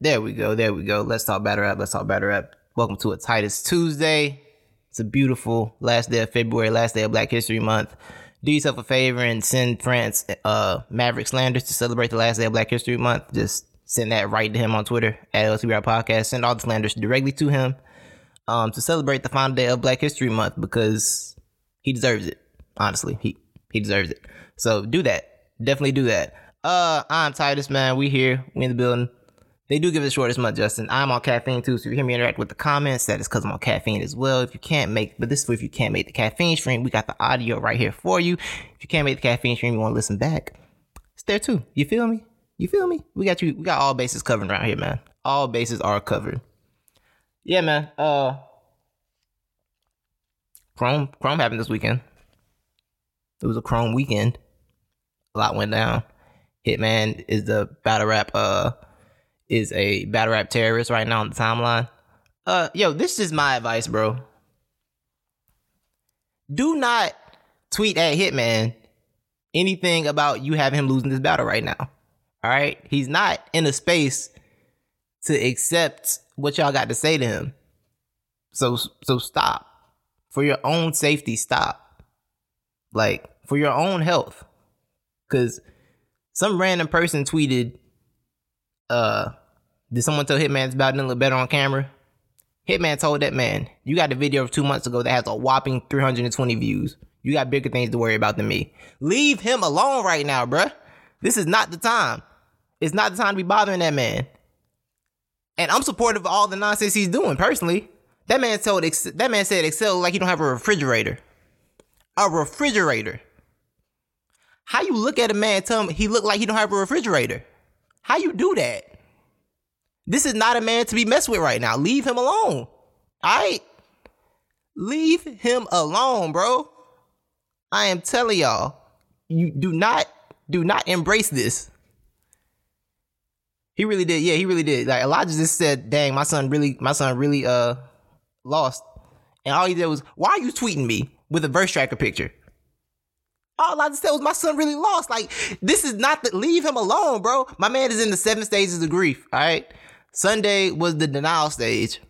There we go. There we go. Let's talk battle rap. Let's talk battle rap. Welcome to a Titus Tuesday. It's a beautiful last day of February, last day of Black History Month. Do yourself a favor and send France uh, Maverick Slanders to celebrate the last day of Black History Month. Just send that right to him on Twitter at LTBR Podcast. Send all the slanders directly to him um, to celebrate the final day of Black History Month because he deserves it. Honestly, he he deserves it. So do that. Definitely do that. Uh, I'm Titus, man. We here. We in the building. They do give it the shortest month, Justin. I'm on caffeine too, so you hear me interact with the comments, that is because I'm on caffeine as well. If you can't make, but this is if you can't make the caffeine stream, we got the audio right here for you. If you can't make the caffeine stream, you want to listen back, it's there too. You feel me? You feel me? We got you. We got all bases covered around here, man. All bases are covered. Yeah, man. Uh, Chrome Chrome happened this weekend. It was a Chrome weekend. A lot went down. Hitman is the battle rap uh is a battle rap terrorist right now on the timeline. Uh yo, this is my advice, bro. Do not tweet at Hitman anything about you having him losing this battle right now. All right? He's not in a space to accept what y'all got to say to him. So so stop. For your own safety, stop. Like for your own health. Cause some random person tweeted, uh, did someone tell Hitman's about to look better on camera? Hitman told that man, you got a video of two months ago that has a whopping 320 views. You got bigger things to worry about than me. Leave him alone right now, bruh. This is not the time. It's not the time to be bothering that man. And I'm supportive of all the nonsense he's doing personally. That man told that man said Excel like you don't have a refrigerator. A refrigerator. How you look at a man tell him he look like he don't have a refrigerator? How you do that? This is not a man to be messed with right now. Leave him alone. All right? Leave him alone, bro. I am telling y'all, you do not do not embrace this. He really did. Yeah, he really did. Like Elijah just said, "Dang, my son really, my son really uh lost." And all he did was, "Why are you tweeting me with a verse tracker picture?" All I just said was my son really lost. Like, this is not the leave him alone, bro. My man is in the seven stages of grief. All right. Sunday was the denial stage.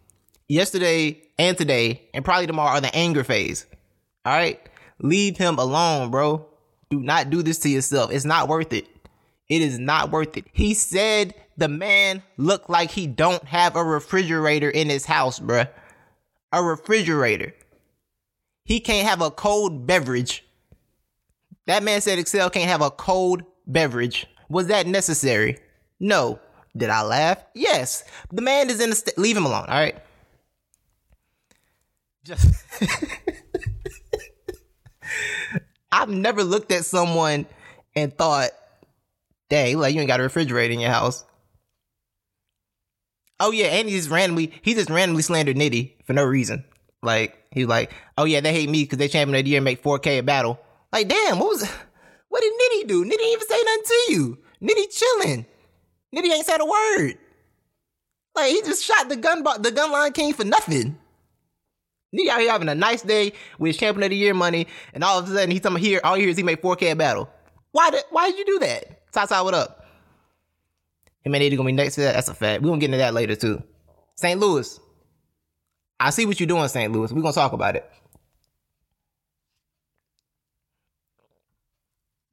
Yesterday and today, and probably tomorrow are the anger phase. All right. Leave him alone, bro. Do not do this to yourself. It's not worth it. It is not worth it. He said the man looked like he don't have a refrigerator in his house, bruh. A refrigerator. He can't have a cold beverage that man said Excel can't have a cold beverage. Was that necessary? No. Did I laugh? Yes. The man is in the st- leave him alone, all right? Just I've never looked at someone and thought, dang, like you ain't got a refrigerator in your house. Oh yeah, and he just randomly he just randomly slandered Nitty for no reason. Like he's like, oh yeah, they hate me because they champion of the year and make 4K a battle. Like, damn, what was what did Nitty do? Nitty even say nothing to you. Nitty chilling. Nitty ain't said a word. Like he just shot the gun the gun line king for nothing. Nitty out here having a nice day with his champion of the year money, and all of a sudden he's coming here. All he hears he made 4K a battle. Why did why did you do that? Tata, what up? Him and Nitty gonna be next to that. That's a fact. We're gonna get into that later too. St. Louis. I see what you're doing, St. Louis. We're gonna talk about it.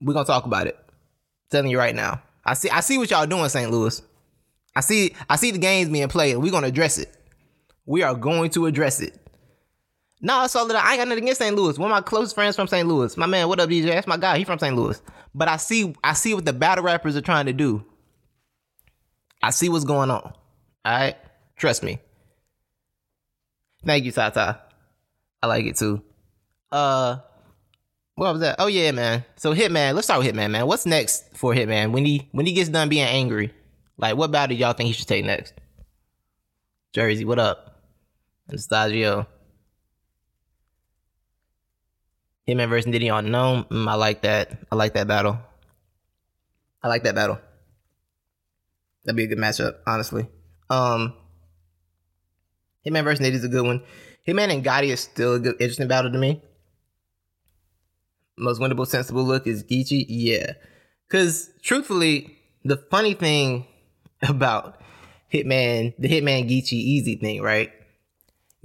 We're gonna talk about it. I'm telling you right now. I see I see what y'all doing, St. Louis. I see I see the games being played. We're gonna address it. We are going to address it. No, it's all that I ain't got nothing against St. Louis. One of my close friends from St. Louis. My man, what up, DJ? That's my guy. He from St. Louis. But I see I see what the battle rappers are trying to do. I see what's going on. All right? Trust me. Thank you, Tata. I like it too. Uh what was that? Oh yeah, man. So Hitman, let's start with Hitman, man. What's next for Hitman when he when he gets done being angry? Like, what battle y'all think he should take next? Jersey, what up? Anastasio. Hitman versus Diddy on Gnome. Mm, I like that. I like that battle. I like that battle. That'd be a good matchup, honestly. Um, Hitman versus is a good one. Hitman and Gotti is still a good, interesting battle to me most winnable, sensible look is Geechee. Yeah, because truthfully, the funny thing about Hitman, the Hitman Geechee Easy thing, right?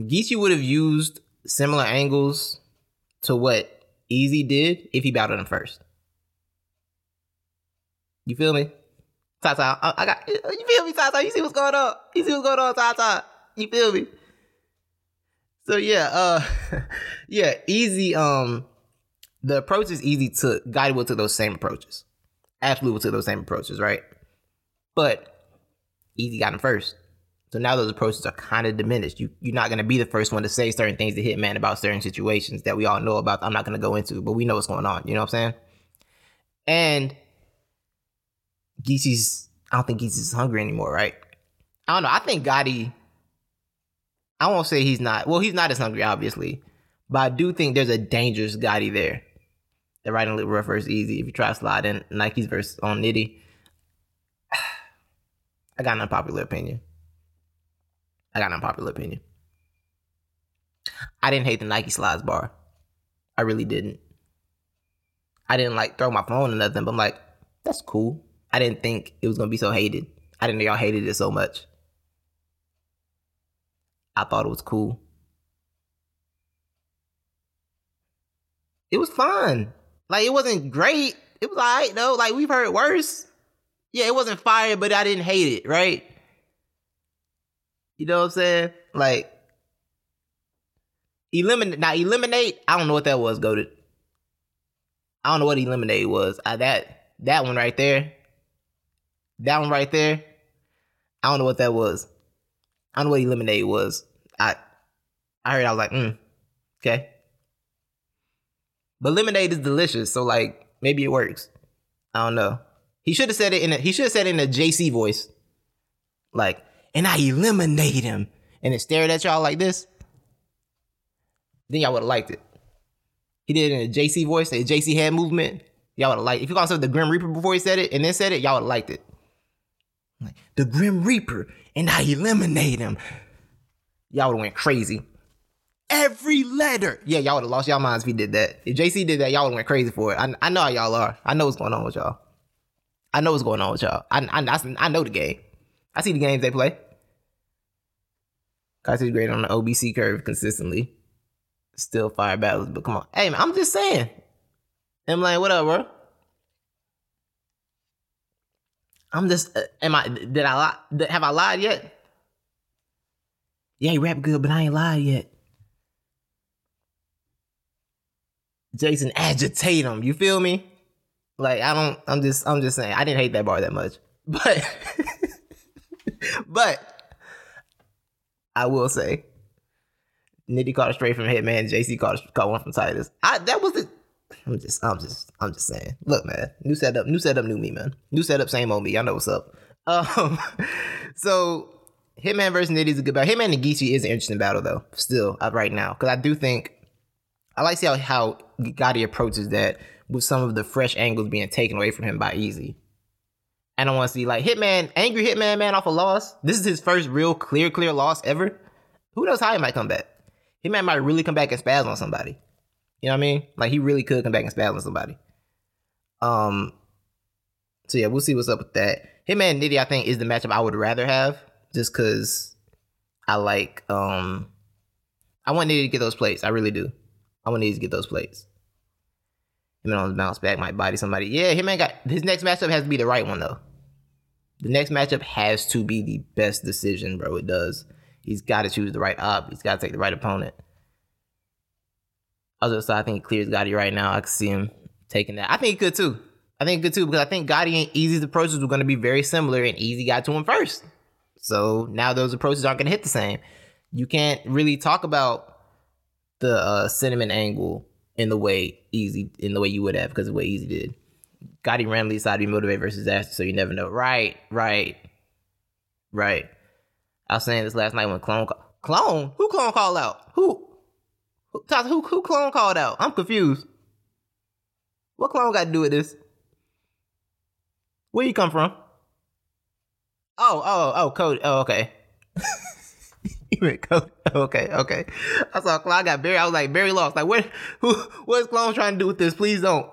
Geechee would have used similar angles to what Easy did if he battled him first. You feel me? Tata, I, I got you feel me, Tata? You see what's going on? You see what's going on, Tata? You feel me? So yeah, uh yeah, easy um the approach is easy to Gotti will took those same approaches. Absolutely will took those same approaches, right? But Easy got him first. So now those approaches are kind of diminished. You you're not gonna be the first one to say certain things to Hitman about certain situations that we all know about. I'm not gonna go into, but we know what's going on. You know what I'm saying? And Geechee's I don't think Geechee's hungry anymore, right? I don't know. I think Gotti. I won't say he's not. Well, he's not as hungry, obviously, but I do think there's a dangerous Gotti there. The little rough versus easy. If you try to slide in Nike's versus on Nitty, I got an unpopular opinion. I got an unpopular opinion. I didn't hate the Nike slides bar. I really didn't. I didn't like throw my phone or nothing, but I'm like, that's cool. I didn't think it was gonna be so hated. I didn't know y'all hated it so much. I thought it was cool. It was fun. Like it wasn't great. It was alright though. Like we've heard worse. Yeah, it wasn't fire, but I didn't hate it, right? You know what I'm saying? Like eliminate now eliminate, I don't know what that was, goaded. I don't know what eliminate was. I, that that one right there. That one right there. I don't know what that was. I don't know what eliminate was. I I heard I was like, mm, okay. But lemonade is delicious, so like maybe it works. I don't know. He should have said it in a he should have said it in a JC voice. Like, and I eliminate him. And it stared at y'all like this. Then y'all would have liked it. He did it in a JC voice, a JC head movement. Y'all would have liked it. If you called himself the Grim Reaper before he said it and then said it, y'all would have liked it. Like, the Grim Reaper, and I eliminate him. Y'all would have went crazy. Every letter. Yeah, y'all would have lost y'all minds if he did that. If JC did that, y'all would went crazy for it. I, I know how y'all are. I know what's going on with y'all. I know what's going on with y'all. I, I, I, know the game. I see the games they play. Kaiser's great on the OBC curve consistently. Still fire battles, but come on. Hey, man, I'm just saying. I'm like, what up, bro? I'm just, uh, am I, did I lie? Have I lied yet? Yeah, he rap good, but I ain't lied yet. Jason, agitate him. You feel me? Like, I don't, I'm just, I'm just saying, I didn't hate that bar that much. But, but, I will say, Nitty caught a straight from Hitman. JC caught, a, caught one from Titus. I, that was it. I'm just, I'm just, I'm just saying. Look, man, new setup, new setup, new me, man. New setup, same old me. I know what's up. Um, so Hitman versus Nitty is a good battle. Hitman and Geechee is an interesting battle though. Still, uh, right now, because I do think I like to see how how Gotti approaches that with some of the fresh angles being taken away from him by Easy. I don't want to see like Hitman, angry Hitman man off a loss. This is his first real clear, clear loss ever. Who knows how he might come back? Hitman might really come back and spaz on somebody. You know what I mean? Like he really could come back and spaz on somebody. Um. So yeah, we'll see what's up with that. Hitman Nitty, I think, is the matchup I would rather have, just because I like. Um, I want Nitty to get those plates. I really do. I want Nitty to get those plates. Hitman on the bounce back might body somebody. Yeah, Hitman got his next matchup has to be the right one though. The next matchup has to be the best decision, bro. It does. He's got to choose the right op. He's got to take the right opponent. Other side, I think he clears Gotti right now. I can see him taking that. I think he could too. I think he could too because I think Gotti and Easy's approaches were going to be very similar, and Easy got to him first. So now those approaches aren't going to hit the same. You can't really talk about the uh, cinnamon angle in the way Easy in the way you would have because of what Easy did. Gotti randomly decided to be motivated versus Aster, so you never know. Right, right, right. I was saying this last night when Clone Clone who Clone called out who who who, who Clone called out. I'm confused. What Clone got to do with this? Where you come from? Oh, oh, oh, Cody. Oh, okay. Okay, okay. I saw Clone. I got Barry. I was like, Barry lost. Like, what? Who? What is Clone trying to do with this? Please don't.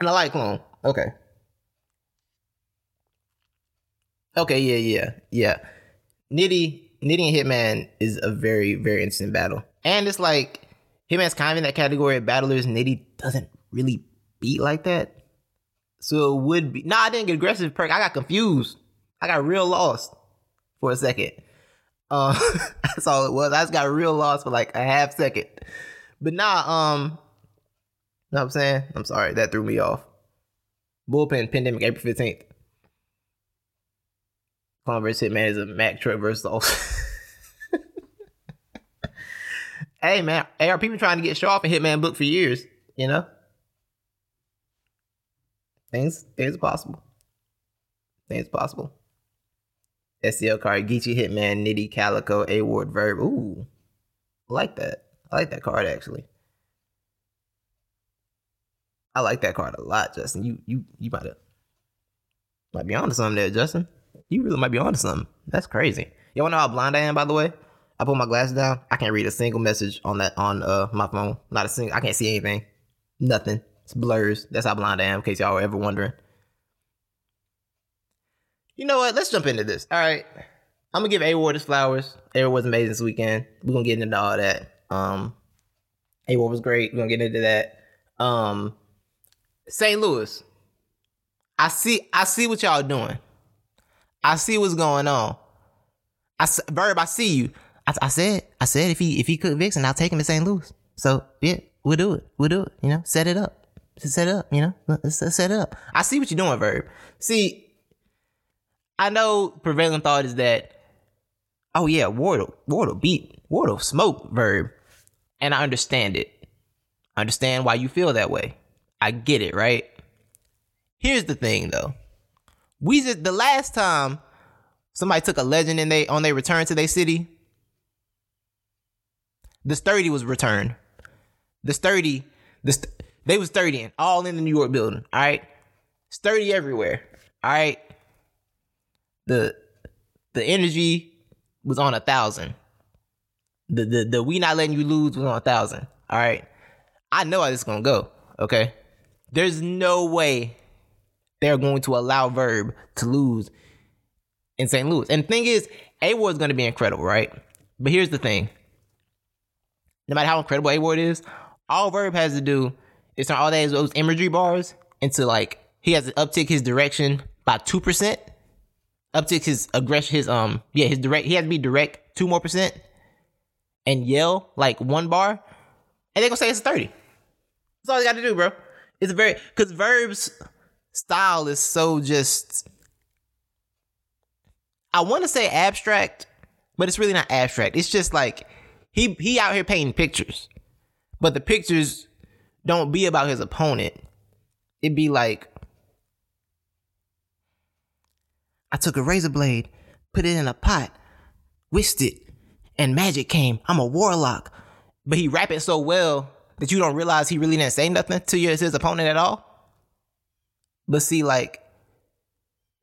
And I like Clone. Okay. Okay, yeah, yeah, yeah. Nitty, Nitty and Hitman is a very, very interesting battle. And it's like Hitman's kind of in that category of battlers. Nitty doesn't really beat like that. So it would be. Nah, I didn't get aggressive perk. I got confused. I got real lost for a second. Uh, that's all it was. I just got real lost for like a half second. But nah, um, know what I'm saying? I'm sorry. That threw me off. Bullpen pandemic April 15th. Clone vs. Hitman is a Mac truck versus all. hey man, ARP been trying to get show off in Hitman book for years, you know? Things things possible. Things possible. SCL card, Geechee Hitman, Nitty Calicoe, A Ward Verb. Ooh. I like that. I like that card actually. I like that card a lot, Justin. You you you might have might be onto something there, Justin. You really might be onto something. That's crazy. You wanna know how blind I am, by the way? I put my glasses down. I can't read a single message on that on uh my phone. Not a single. I can't see anything. Nothing. It's blurs. That's how blind I am. In case y'all were ever wondering. You know what? Let's jump into this. All right. I'm gonna give A Ward his flowers. A Ward was amazing this weekend. We're gonna get into all that. Um, A Ward was great. We're gonna get into that. Um, St. Louis. I see. I see what y'all doing. I see what's going on. I verb. I see you. I, I said. I said if he if he could Vixen, I'll take him to St. Louis. So yeah, we'll do it. We'll do it. You know, set it up. Set it up. You know, let's, set it up. I see what you're doing, verb. See, I know prevailing thought is that. Oh yeah, Wardle, Wardle beat Wardle smoke verb, and I understand it. I understand why you feel that way. I get it, right? Here's the thing though. We just the last time somebody took a legend and they on their return to their city, the sturdy was returned. The sturdy, the st- they was sturdy all in the New York building. All right, sturdy everywhere. All right, the the energy was on a thousand. The the the we not letting you lose was on a thousand. All right, I know how this is gonna go. Okay, there's no way they're going to allow Verb to lose in St. Louis. And the thing is, A Ward is going to be incredible, right? But here's the thing no matter how incredible A Ward is, all Verb has to do is turn all those imagery bars into like he has to uptick his direction by two percent, uptick his aggression, his um yeah his direct he has to be direct two more percent, and yell like one bar, and they gonna say it's thirty. That's all you got to do, bro. It's very because Verb's style is so just. I want to say abstract, but it's really not abstract. It's just like he he out here painting pictures, but the pictures don't be about his opponent. It be like I took a razor blade, put it in a pot, whisked it, and magic came. I'm a warlock. But he rap it so well that you don't realize he really didn't say nothing to your, his opponent at all. But see, like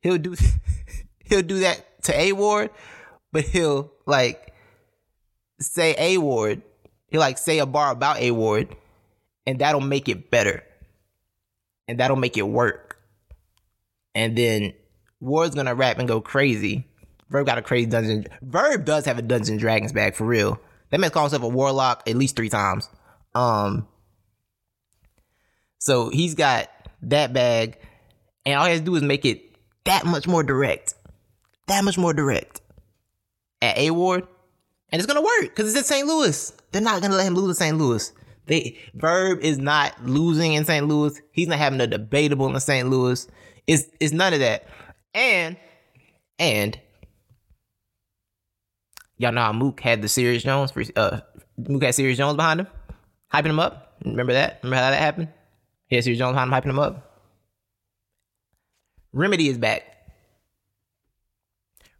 he'll do he'll do that to A Ward, but he'll like say A Ward. He'll like say a bar about A Ward, and that'll make it better. And that'll make it work. And then Ward's gonna rap and go crazy. Verb got a crazy dungeon. Verb does have a Dungeon Dragons bag for real. That man's called himself a warlock at least three times. Um, so he's got that bag, and all he has to do is make it that much more direct, that much more direct at A Ward, and it's gonna work because it's in St. Louis. They're not gonna let him lose to St. Louis. They Verb is not losing in St. Louis. He's not having a debatable in St. Louis. It's it's none of that. And and y'all know how Mook had the Serius Jones for uh Mook had Serius Jones behind him hyping him up. Remember that? Remember how that happened? Yes, Serius Jones behind him hyping him up. Remedy is back.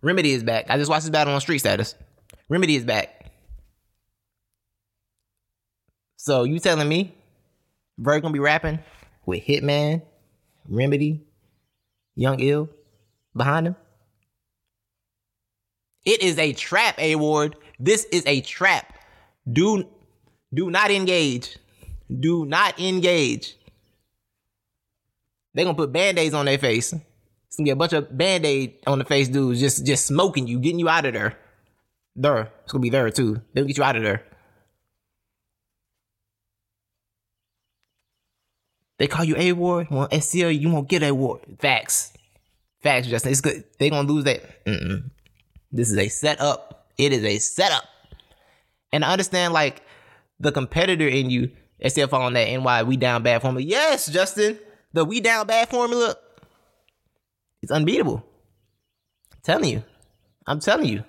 Remedy is back. I just watched his battle on Street Status. Remedy is back. So you telling me Verb gonna be rapping with Hitman, Remedy, Young Ill behind him? It is a trap, A Ward. This is a trap. Do do not engage. Do not engage. They're gonna put band-aids on their face. It's gonna get a bunch of band-aid on the face dudes just just smoking you, getting you out of there. There. It's gonna be there too. They'll get you out of there. They call you A Ward. Well, SCL, you won't get A Ward. Facts. Facts, Justin. It's good. They gonna lose that. Mm-mm. This is a setup. It is a setup. And I understand like the competitor in you is still following that NY we down bad formula. Yes, Justin. The we down bad formula is unbeatable. I'm telling you. I'm telling you.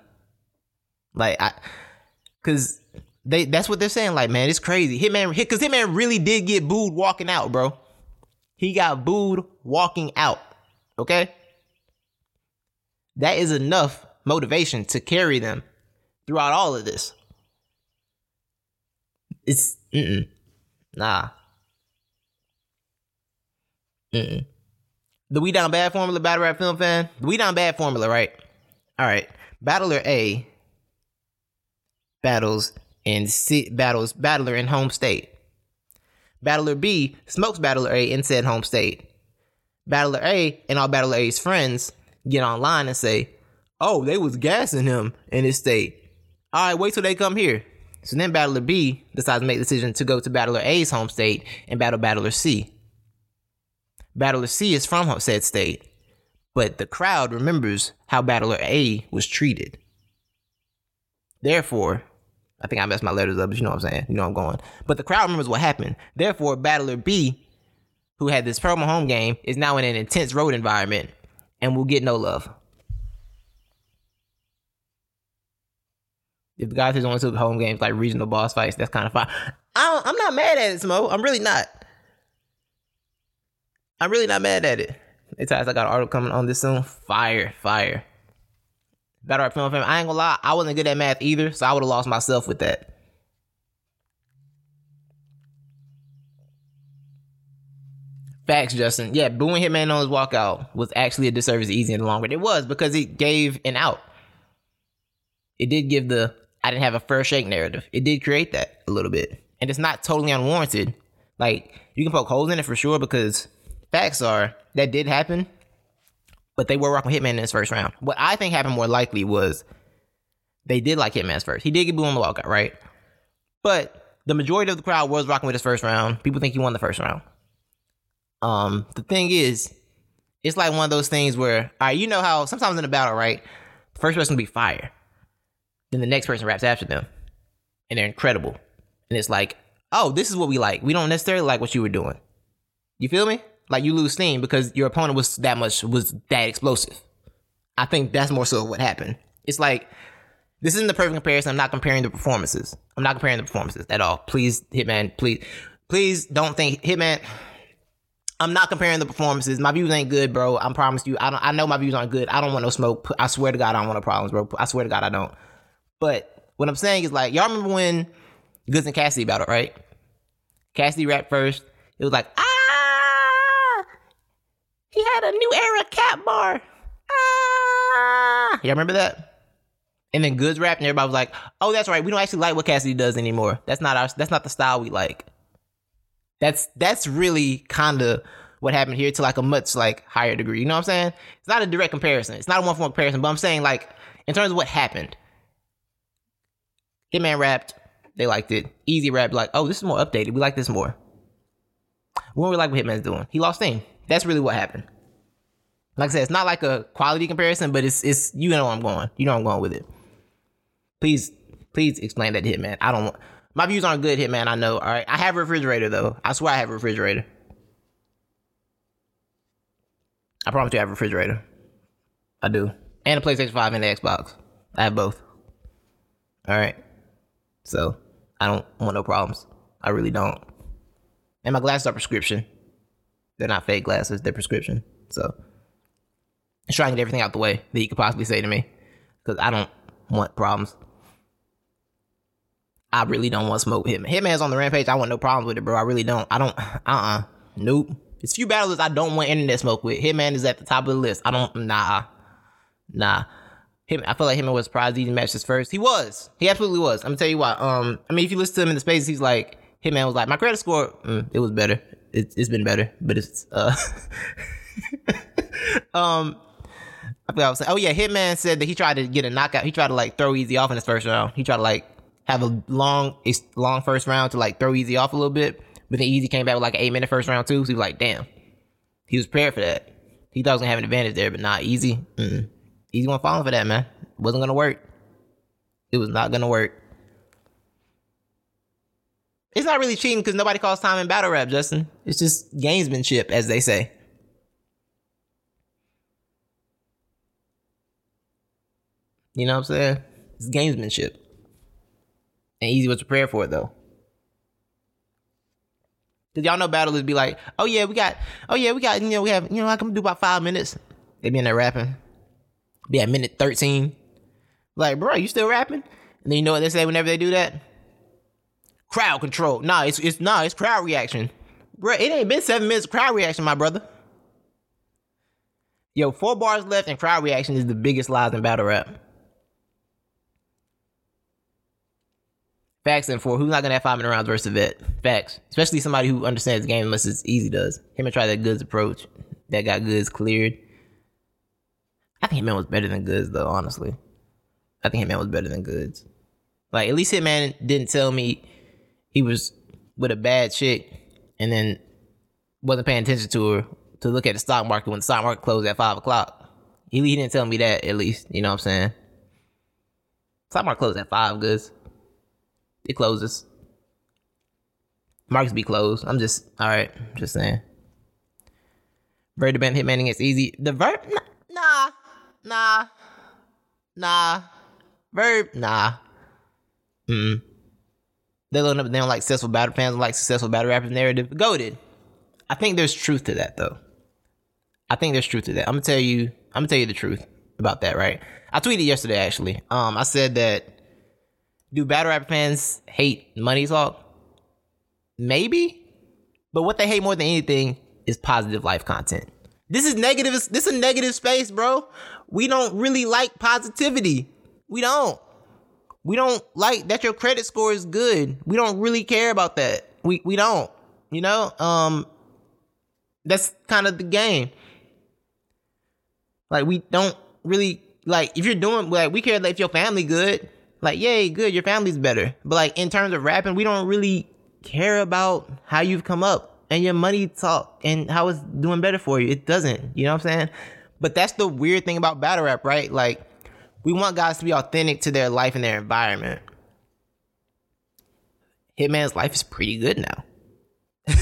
Like I cause they that's what they're saying. Like, man, it's crazy. Hitman hit cause Hitman really did get booed walking out, bro. He got booed walking out. Okay? That is enough motivation to carry them throughout all of this. It's mm nah. Mm-mm. The We Down Bad formula, battle rap film fan. The We Down Bad formula, right? All right. Battler A battles in C- battles battler in home state. Battler B smokes battler A in said home state. Battler A and all battler A's friends get online and say, "Oh, they was gassing him in his state." All right, wait till they come here. So then battler B decides to make the decision to go to battler A's home state and battle battler C. Battler C is from said state, but the crowd remembers how battler A was treated. Therefore, I think I messed my letters up, but you know what I'm saying. You know what I'm going. But the crowd remembers what happened. Therefore, battler B, who had this promo home game, is now in an intense road environment and will get no love. If the guys who's only took home games like regional boss fights, that's kind of fine. I am not mad at it, Smo. I'm really not. I'm really not mad at it. It's I got an article coming on this soon. Fire, fire. Battle rap film fam. I ain't gonna lie, I wasn't good at math either, so I would have lost myself with that. Facts, Justin. Yeah, booing Hitman on his walkout was actually a disservice easy in the long run. It was because it gave an out. It did give the I didn't have a fair shake narrative. It did create that a little bit. And it's not totally unwarranted. Like, you can poke holes in it for sure because facts are that did happen, but they were rocking Hitman in his first round. What I think happened more likely was they did like Hitman's first. He did get booed on the walkout, right? But the majority of the crowd was rocking with his first round. People think he won the first round. Um, the thing is, it's like one of those things where, all right, you know how sometimes in a battle, right? The first person will be fire. Then the next person raps after them. And they're incredible. And it's like, oh, this is what we like. We don't necessarily like what you were doing. You feel me? Like you lose steam because your opponent was that much was that explosive. I think that's more so what happened. It's like this isn't the perfect comparison. I'm not comparing the performances. I'm not comparing the performances at all. Please, Hitman, please, please don't think Hitman. I'm not comparing the performances. My views ain't good, bro. I promise you. I don't. I know my views aren't good. I don't want no smoke. I swear to God, I don't want no problems, bro. I swear to God, I don't. But what I'm saying is like, y'all remember when Goodz and Cassidy battled, right? Cassidy rapped first. It was like, ah, he had a new era cat bar. Ah, y'all remember that? And then Goodz rap, and everybody was like, "Oh, that's right. We don't actually like what Cassidy does anymore. That's not our. That's not the style we like." That's that's really kind of what happened here to like a much like higher degree. You know what I'm saying? It's not a direct comparison. It's not a one for one comparison, but I'm saying like in terms of what happened. Hitman rapped, they liked it. Easy rap, like, oh, this is more updated. We like this more. We don't really like what Hitman's doing. He lost steam. That's really what happened. Like I said, it's not like a quality comparison, but it's it's you know where I'm going. You know I'm going with it. Please, please explain that to Hitman. I don't want my views aren't good, Hitman. I know. All right. I have a refrigerator though. I swear I have a refrigerator. I promise you I have a refrigerator. I do. And a PlayStation 5 and the Xbox. I have both. Alright. So I don't want no problems. I really don't. And my glasses are prescription. They're not fake glasses, they're prescription. So just trying to get everything out the way that you could possibly say to me. Because I don't want problems. I really don't want smoke Hitman. Hitman's on the rampage. I want no problems with it, bro. I really don't. I don't. Uh uh-uh. uh. Nope. It's few battlers I don't want internet smoke with. Hitman is at the top of the list. I don't. Nah. Nah. Him, I feel like Hitman was surprised match this first. He was. He absolutely was. I'm gonna tell you why. Um, I mean, if you listen to him in the space, he's like, Hitman was like, my credit score, mm, it was better it, has been better, but it's uh, um, I forgot I was saying. Oh yeah, Hitman said that he tried to get a knockout. He tried to like throw easy off in his first round. He tried to like have a long, a long first round to like throw easy off a little bit. But then easy came back with like an eight minute first round too. So he was like, damn, he was prepared for that. He thought he was gonna have an advantage there, but not easy. Mm-mm. Easy went falling for that man. wasn't gonna work. It was not gonna work. It's not really cheating because nobody calls time in battle rap, Justin. It's just gamesmanship, as they say. You know what I'm saying? It's gamesmanship. And easy was prepared for it though. Cause y'all know battlers be like, oh yeah, we got, oh yeah, we got, you know, we have, you know, I can do about five minutes. They be in there rapping. Be at minute 13. Like, bro, you still rapping? And then you know what they say whenever they do that? Crowd control. Nah, it's it's nah, it's crowd reaction. Bro, it ain't been seven minutes of crowd reaction, my brother. Yo, four bars left and crowd reaction is the biggest lies in battle rap. Facts and four. Who's not gonna have five minute rounds versus a vet? Facts. Especially somebody who understands the game unless it's easy does. Him and try that Goodz approach. That got Goodz cleared. I think Hitman was better than Goodz though, honestly. I think Hitman was better than Goodz. Like at least Hitman didn't tell me he was with a bad chick and then wasn't paying attention to her to look at the stock market when the stock market closed at five o'clock. He, he didn't tell me that at least. You know what I'm saying? Stock market closed at five Goodz. It closes. Markets be closed. I'm just all right. Just saying. Verb band hitman against easy. The verb nah nah nah verb nah. Mm. They don't they don't like successful battle fans like successful battle rappers narrative. Goaded. I think there's truth to that though. I think there's truth to that. I'm gonna tell you. I'm gonna tell you the truth about that. Right. I tweeted yesterday actually. Um, I said that do battle rap fans hate money talk? Maybe. But what they hate more than anything is positive life content. This is negative. This is a negative space, bro. We don't really like positivity. We don't. We don't like that your credit score is good. We don't really care about that. We we don't. You know? Um that's kind of the game. Like we don't really like if you're doing like we care if your family good. Like, yay, good, your family's better. But like in terms of rapping, we don't really care about how you've come up and your money talk and how it's doing better for you. It doesn't. You know what I'm saying? But that's the weird thing about battle rap, right? Like, we want guys to be authentic to their life and their environment. Hitman's life is pretty good now.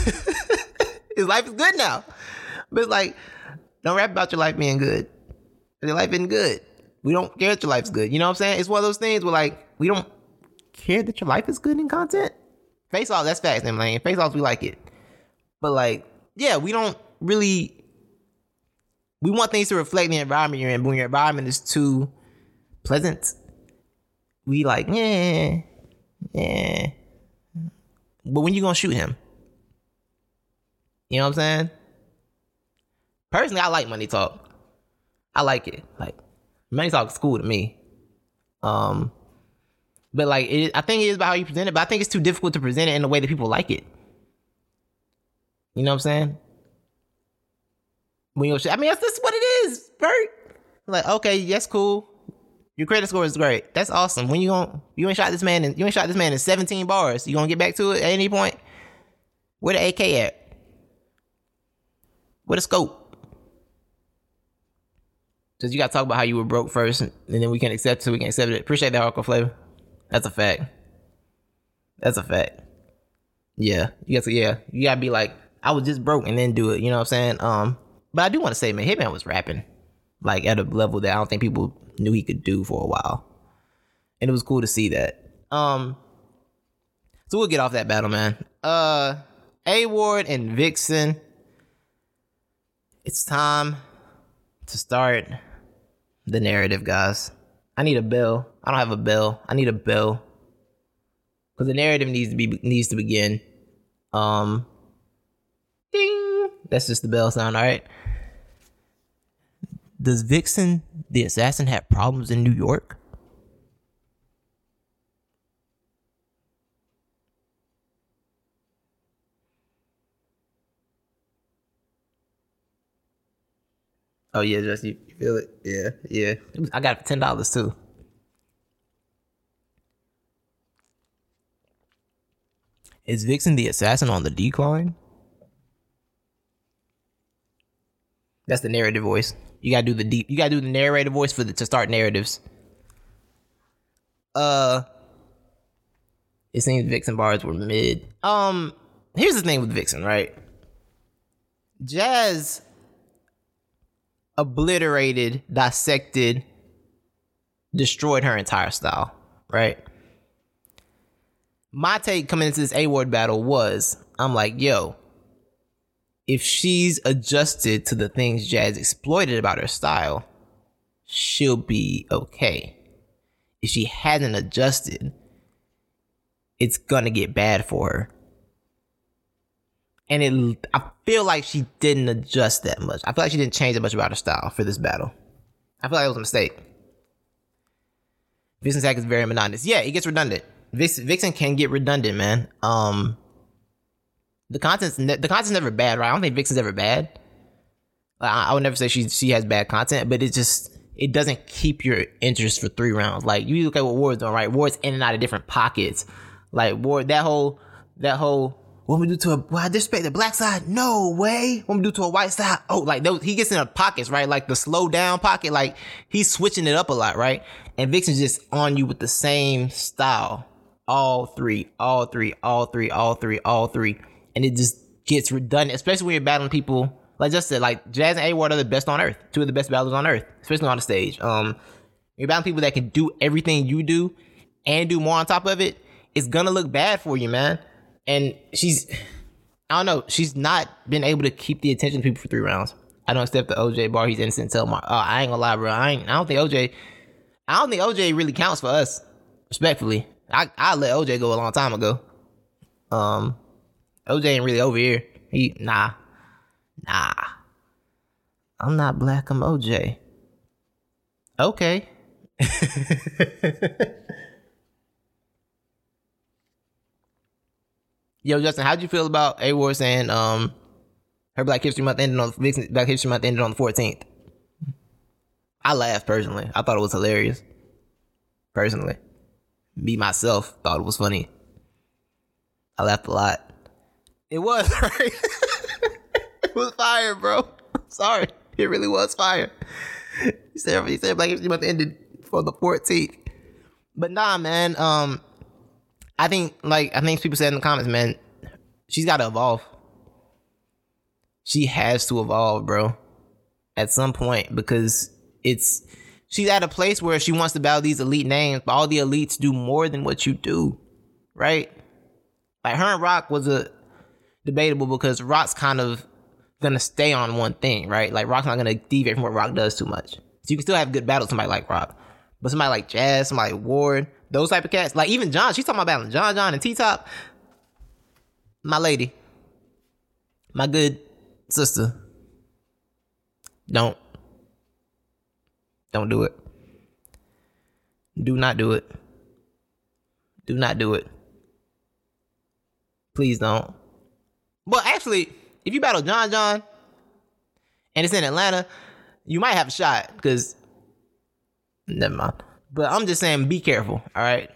His life is good now. But like, don't rap about your life being good. Your life isn't good. We don't care that your life's good. You know what I'm saying? It's one of those things where like we don't care that your life is good in content. Face off, that's facts, man. Face offs, we like it. But like, yeah, we don't really. We want things to reflect the environment you're in. But when your environment is too pleasant, we like, yeah, yeah. But when you gonna shoot him? You know what I'm saying? Personally, I like money talk. I like it. Like Money talk is cool to me. Um, but like, it, I think it is about how you present it. But I think it's too difficult to present it in a way that people like it. You know what I'm saying? When you I mean, that's just what it is, Bert. Like, okay, that's cool. Your credit score is great. That's awesome. When you going you ain't shot this man and you ain't shot this man in 17 bars. You gonna get back to it at any point? Where the AK at? Where the scope? Because you got to talk about how you were broke first, and, then we can accept it. So we can accept it. Appreciate that hardcore flavor. That's a fact. That's a fact. Yeah, you got to. Yeah, you gotta be like, I was just broke, and then do it. You know what I'm saying? Um, but I do want to say, man, Hitman was rapping like at a level that I don't think people knew he could do for a while, and it was cool to see that. Um, so we'll get off that battle, man. Uh, A Ward and Vixen. It's time to start the narrative, guys. I need a bill. I don't have a bill. I need a bill because the narrative needs to be needs to begin. Um, ding. That's just the bell sound. All right. Does Vixen the assassin have problems in New York? Oh yeah, just you, feel it? Yeah, yeah. I got it for ten dollars too. Is Vixen the assassin on the decline? That's the narrative voice. You gotta do the deep. You gotta do the narrative voice for the to start narratives. Uh, it seems Vixen bars were mid. Um, here's the thing with Vixen, right? Jazz obliterated, dissected, destroyed her entire style, right? My take coming into this A Ward battle was I'm like, yo, if she's adjusted to the things Jazz exploited about her style, she'll be okay. If she hasn't adjusted, it's gonna get bad for her. And it, I feel like she didn't adjust that much. I feel like she didn't change that much about her style for this battle. I feel like it was a mistake. Vixen's attack is very monotonous. Yeah, it gets redundant. Vixen, Vixen can get redundant, man. Um, the content's ne- the content's never bad, right? I don't think Vixen's ever bad. I, I would never say she she has bad content, but it just it doesn't keep your interest for three rounds. Like you look at what Ward's doing, right? Ward's in and out of different pockets. Like Ward, that whole that whole what we do to a well, I disrespect the black side? No way. What we do to a white side? Oh, like those, he gets in the pockets, right? Like the slow down pocket. Like he's switching it up a lot, right? And Vixen's just on you with the same style. All three, all three, all three, all three, all three and it just gets redundant, especially when you're battling people like just said, like Jazz and A Ward are the best on earth, two of the best battlers on earth, especially on the stage. Um, you're battling people that can do everything you do and do more on top of it. It's gonna look bad for you, man. And she's, I don't know, she's not been able to keep the attention of people for three rounds. I don't accept the OJ bar. He's innocent. Tell my, oh, I ain't gonna lie, bro. I ain't. I don't think OJ. I don't think OJ really counts for us. Respectfully, I I let OJ go a long time ago. Um, OJ ain't really over here. He nah, nah. I'm not black. I'm OJ. Okay. Yo, Justin, how'd you feel about A Ward saying um her Black History Month ended on Black History Month ended on the 14th? I laughed personally. I thought it was hilarious. Personally, me myself thought it was funny. I laughed a lot. It was right. it was fire, bro. Sorry, it really was fire. He said he said Black History Month ended for the 14th, but nah, man. Um, I think like I think people said in the comments, man, she's got to evolve. She has to evolve, bro. At some point, because it's she's at a place where she wants to battle these elite names, but all the elites do more than what you do, right? Like her and Rock was a debatable because Rock's kind of gonna stay on one thing, right? Like Rock's not gonna deviate from what Rock does too much. So you can still have good battles somebody like Rock. But somebody like Jazz, somebody like Ward, those type of cats, like even John, she's talking about John John and T Top. My lady. My good sister. Don't. Don't do it. Do not do it. Do not do it. Please don't. Well, actually, if you battle John John and it's in Atlanta, you might have a shot because never mind. But I'm just saying, be careful. All right,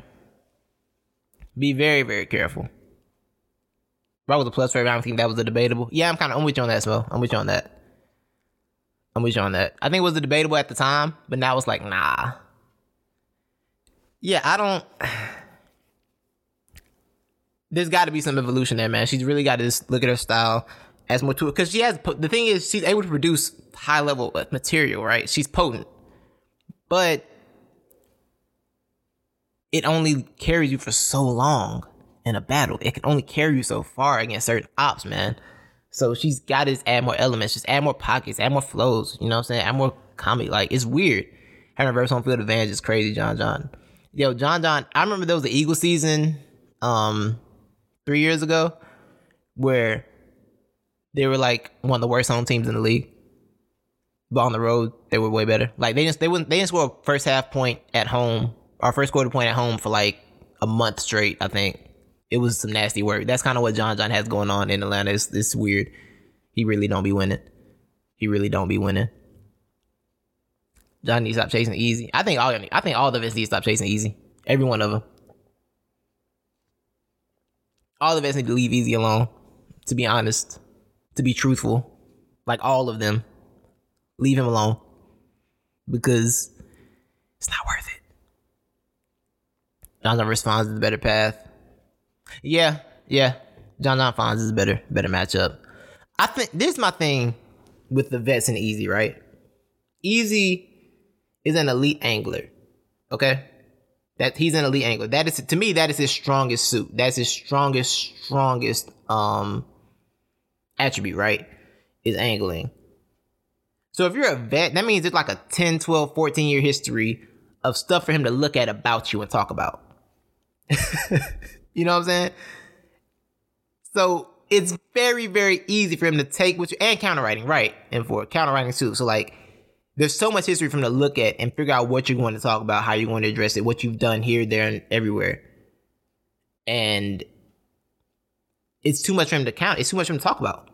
be very, very careful. Rock was a plus for. I don't think that was a debatable. Yeah, I'm kind of. I'm with you on that, Smo. I'm with you on that. I'm with you on that. I think it was a debatable at the time, but now it's like, nah. Yeah, I don't there's got to be some evolution there, man. She's really got to just look at her style as more to it because she has. The thing is, she's able to produce high level uh, material, right? She's potent, but it only carries you for so long in a battle. It can only carry you so far against certain ops, man. So she's got to add more elements, just add more pockets, add more flows. You know what I'm saying? Add more comedy. Like it's weird. Having reverse home field advantage is crazy, John John. Yo, John John. I remember there was the Eagle season. Um, three years ago, where they were like one of the worst home teams in the league. But on the road, they were way better. Like they just they wouldn't they didn't score a first half point at home, our first quarter point at home for like a month straight. I think it was some nasty work. That's kind of what John John has going on in Atlanta. It's, it's weird. He really don't be winning. He really don't be winning. John needs to stop chasing easy. I think all I think all of us need to stop chasing easy. Every one of them. All of us need to leave easy alone. To be honest, to be truthful, like all of them, leave him alone because it's not worth John responds is the better path. Yeah, yeah. John Fonz is better better matchup. I think this is my thing with the vets and Easy, right? Easy is an elite angler. Okay? That he's an elite angler. That is to me, that is his strongest suit. That's his strongest, strongest um attribute, right? Is angling. So if you're a vet, that means it's like a 10, 12, 14 year history of stuff for him to look at about you and talk about. you know what I'm saying? So it's very, very easy for him to take what you and counterwriting, right? And for counterwriting too. So like there's so much history for him to look at and figure out what you're going to talk about, how you're going to address it, what you've done here, there, and everywhere. And it's too much for him to count. It's too much for him to talk about.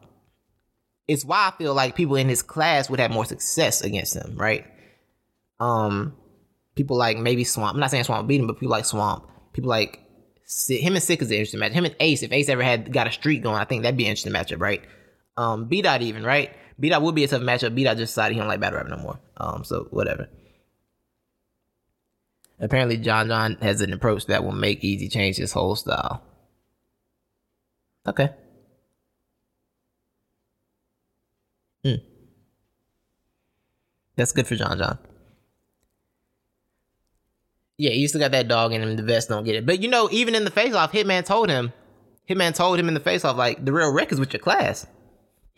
It's why I feel like people in his class would have more success against him, right? Um, people like maybe Swamp. I'm not saying Swamp beat him, but people like Swamp. People like him and Sick is an interesting match. Him and Ace, if Ace ever had got a streak going, I think that'd be an interesting matchup, right? Um, B dot even, right? B dot would be a tough matchup. B dot just decided he don't like battle rap no more. Um, so whatever. Apparently, John John has an approach that will make Easy change his whole style. Okay. Hmm. That's good for John John. Yeah, he still got that dog in him. The vets don't get it. But you know, even in the face off, Hitman told him, Hitman told him in the face off, like, the real records with your class.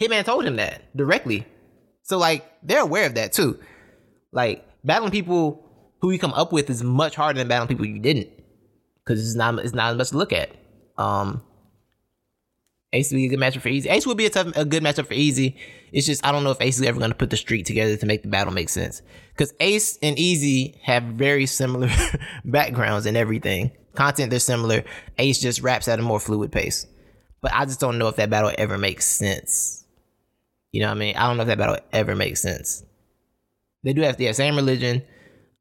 Hitman told him that directly. So like they're aware of that too. Like battling people who you come up with is much harder than battling people you didn't. Cause it's not it's not as much to look at. Um Ace would be a good matchup for Easy. Ace would be a tough, a good matchup for Easy. It's just I don't know if Ace is ever going to put the streak together to make the battle make sense. Because Ace and Easy have very similar backgrounds and everything. Content they're similar. Ace just raps at a more fluid pace. But I just don't know if that battle ever makes sense. You know what I mean? I don't know if that battle ever makes sense. They do have the same religion.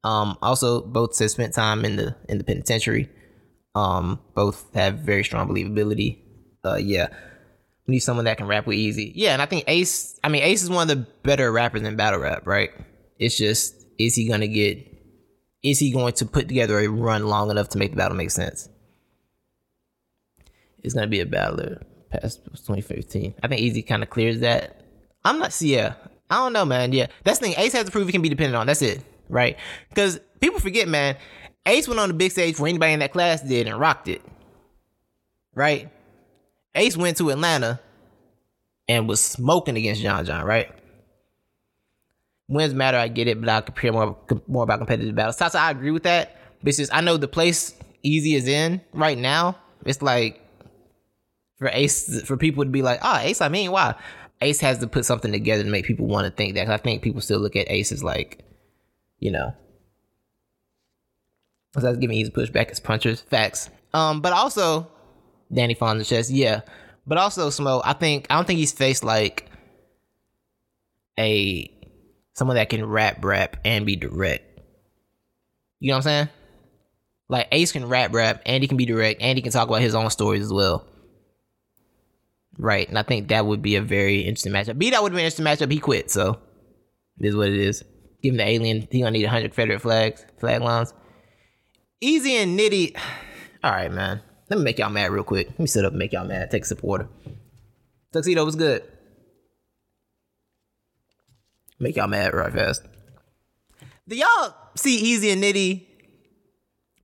Um, also both have spent time in the in the penitentiary. Um, both have very strong believability uh, yeah, we need someone that can rap with easy. Yeah, and I think Ace. I mean, Ace is one of the better rappers in battle rap, right? It's just, is he gonna get? Is he going to put together a run long enough to make the battle make sense? It's gonna be a battler past 2015. I think Easy kind of clears that. I'm not. Yeah, I don't know, man. Yeah, that's the thing. Ace has to prove he can be dependent on. That's it, right? Because people forget, man. Ace went on the big stage for anybody in that class did and rocked it, right? Ace went to Atlanta and was smoking against John John, right? Wins matter, I get it, but I compare more more about competitive battles. Sasa, I agree with that. But just I know the place Easy is in right now. It's like for Ace for people to be like, oh, Ace. I mean, why? Ace has to put something together to make people want to think that. I think people still look at Ace as like, you know, so that's giving easy pushback as punchers. Facts. Um, but also Danny Fonz chest, yeah. But also Smo, I think I don't think he's faced like a someone that can rap rap and be direct. You know what I'm saying? Like Ace can rap rap and he can be direct and he can talk about his own stories as well. Right. And I think that would be a very interesting matchup. B that would be an interesting matchup. He quit, so it is what it is. Give him the alien, he gonna need hundred Confederate flags, flag lines. Easy and nitty. All right, man. Let me make y'all mad real quick. Let me sit up and make y'all mad. Take a supporter. Tuxedo was good. Make y'all mad right fast. Do y'all see Easy and Nitty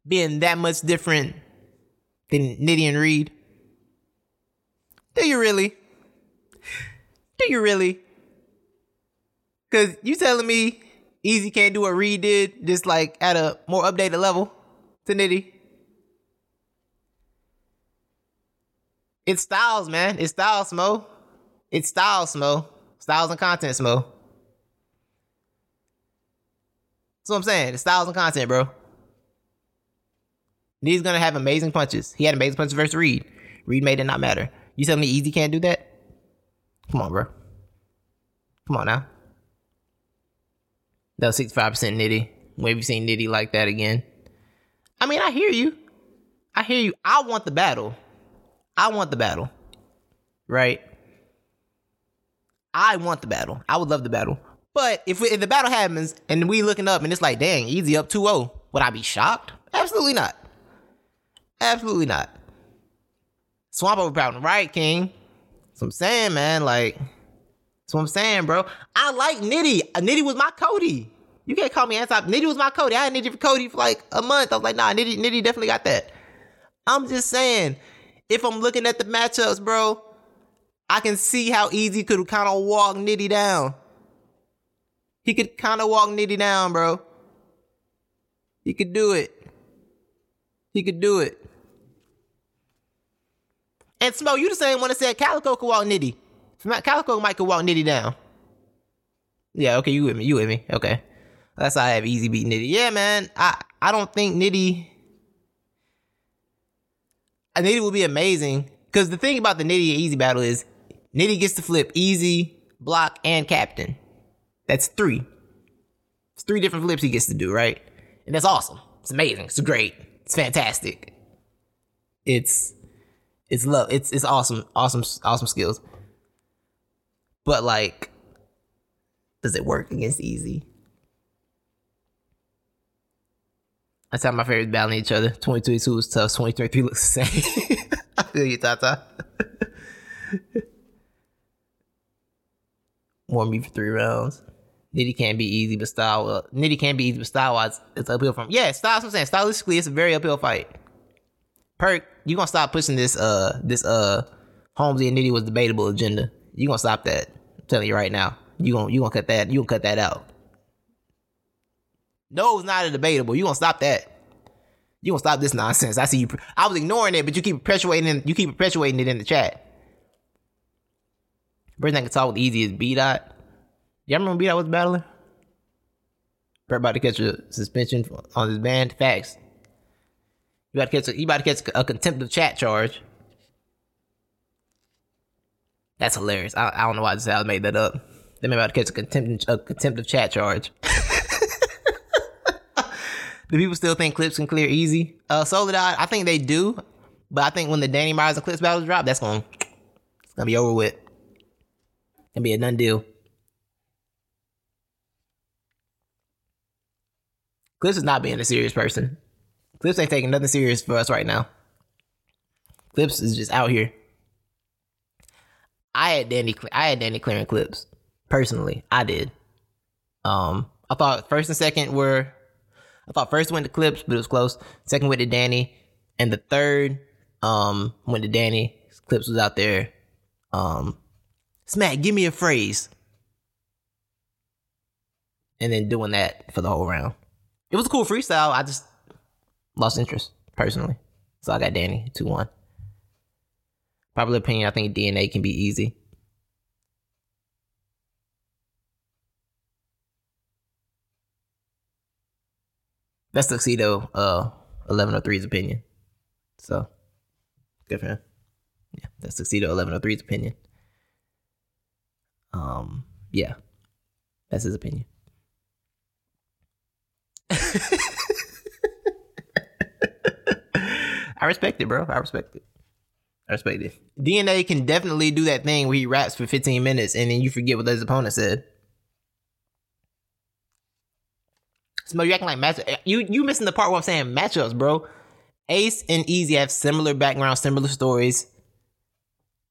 being that much different than Nitty and Reed? Do you really? Do you really? Cause you telling me Easy can't do what Reed did, just like at a more updated level to Nitty? It's styles, man. It's styles, Smo. It's styles, Smo. Styles and content, Smo. That's what I'm saying. It's styles and content, bro. He's gonna have amazing punches. He had amazing punches versus Reed. Reed made it not matter. You tell me Easy can't do that? Come on, bro. Come on now. That was 65% Nitty. When have you seen Nitty like that again. I mean, I hear you. I hear you. I want the battle. I want the battle. Right? I want the battle. I would love the battle. But if, if the battle happens and we looking up and it's like, dang, easy up 2-0, would I be shocked? Absolutely not. Absolutely not. Swamp overpowered, right, King? That's what I'm saying, man. Like, that's what I'm saying, bro. I like Nitty. Uh, Nitty was my Cody. You can't call me anti. Nitty was my Cody. I had Nitty for Cody for like a month. I was like, nah, Nitty, Nitty definitely got that. I'm just saying, if I'm looking at the matchups, bro, I can see how easy could kind of walk Nitty down. He could kind of walk Nitty down, bro. He could do it. He could do it. And Smo, you the same one that said Calicoe could walk Nitty. Calicoe might could walk Nitty down. Yeah, okay, you with me. You with me. Okay. That's how I have easy beat Nitty. Yeah, man. I, I don't think Nitty. Nitty will be amazing. Because the thing about the Nitty and Easy battle is Nitty gets to flip Easy, Block, and Captain. That's three. It's three different flips he gets to do, right? And that's awesome. It's amazing. It's great. It's fantastic. It's it's love. It's it's awesome. Awesome awesome skills. But like does it work against easy? That's how my favorites battling each other. 2022 is tough. 2023 looks the same. I feel you, Tata. More me for three rounds. Nitty can't be easy, but style. Uh, Nitty can't be easy, but style wise, it's uphill from. Yeah, style. I'm saying stylistically, it's a very uphill fight. Perk, you gonna stop pushing this uh this uh Holmesy and Nitty was debatable agenda. You gonna stop that? I'm telling you right now. You gonna you gonna cut that. You gonna cut that out. No, it's not a debatable. You gonna stop that. You gonna stop this nonsense. I see you. I was ignoring it, but you keep perpetuating. You keep perpetuating it in the chat. Person that can talk with easy is B dot. Y'all remember B dot was battling? About to catch a suspension on his band. Facts. You about to catch a, you about to catch a contempt of chat charge. That's hilarious. I, I don't know why I just made that up. They may about to catch a contempt a contempt of chat charge. do people still think clips can clear easy? Uh, Soledad, I think they do, but I think when the Danny Myers and clips battles drop, that's gonna it's gonna be over with. Gonna be a done deal. Clips is not being a serious person. Clips ain't taking nothing serious for us right now. Clips is just out here. I had Danny, I had Danny clearing clips personally. I did. Um, I thought first and second were, I thought first went to clips, but it was close. Second went to Danny, and the third um went to Danny. Clips was out there. Um, Smack, give me a phrase, and then doing that for the whole round. It was a cool freestyle. I just lost interest personally, so I got Danny two one. Popular opinion, I think DNA can be easy. That's Tuxedo uh 1103's opinion. So good for him. Yeah, that's Tuxedo 1103's opinion. Um, yeah. That's his opinion. I respect it, bro. I respect it. I respect it. DNA can definitely do that thing where he raps for 15 minutes and then you forget what his opponent said. Smo, you acting like match. You you missing the part where I'm saying matchups, bro. Ace and Easy have similar backgrounds, similar stories,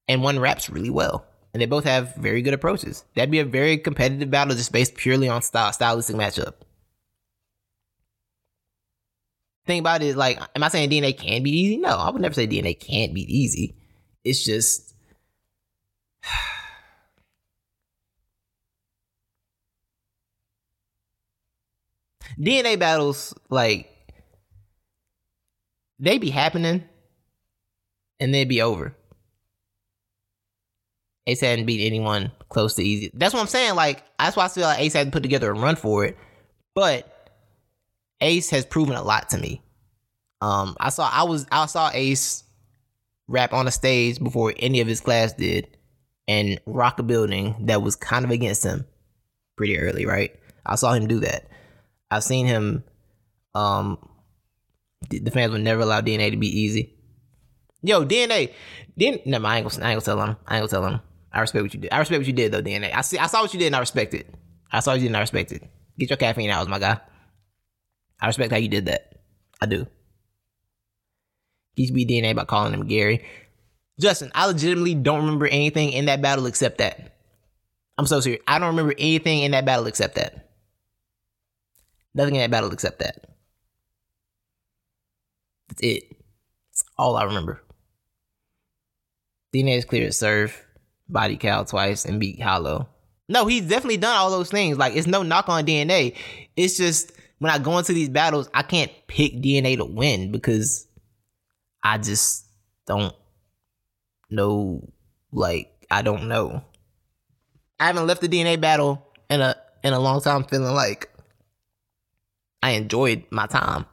and one raps really well, and they both have very good approaches. That'd be a very competitive battle, just based purely on style, stylistic matchup. Thing about it is like, am I saying DNA can be easy? No, I would never say DNA can't be easy. It's just DNA battles, like, they be happening and they'd be over. Ace hadn't beat anyone close to easy. That's what I'm saying. Like, that's why I feel like Ace had to put together a run for it. But Ace has proven a lot to me. Um, I saw I was I saw Ace rap on a stage before any of his class did and rock a building that was kind of against him pretty early, right? I saw him do that. I've seen him. Um, the fans would never allow DNA to be easy. Yo, DNA, DNA. Never, I ain't gonna, I ain't gonna tell him. I ain't gonna tell him. I respect what you did. I respect what you did though, DNA. I see. I saw what you did, and I respect it. I saw what you did, and I respect it. Get your caffeine hours, my guy. I respect how you did that. I do. He should be DNA by calling him Gary. Justin, I legitimately don't remember anything in that battle except that. I'm so serious. I don't remember anything in that battle except that. Nothing in that battle except that. That's it. That's all I remember. DNA is clear to serve, body cow twice, and beat Hollow. No, he's definitely done all those things. Like, it's no knock on DNA. It's just when I go into these battles, I can't pick DNA to win because I just don't know. Like, I don't know. I haven't left the DNA battle in a in a long time feeling like I enjoyed my time.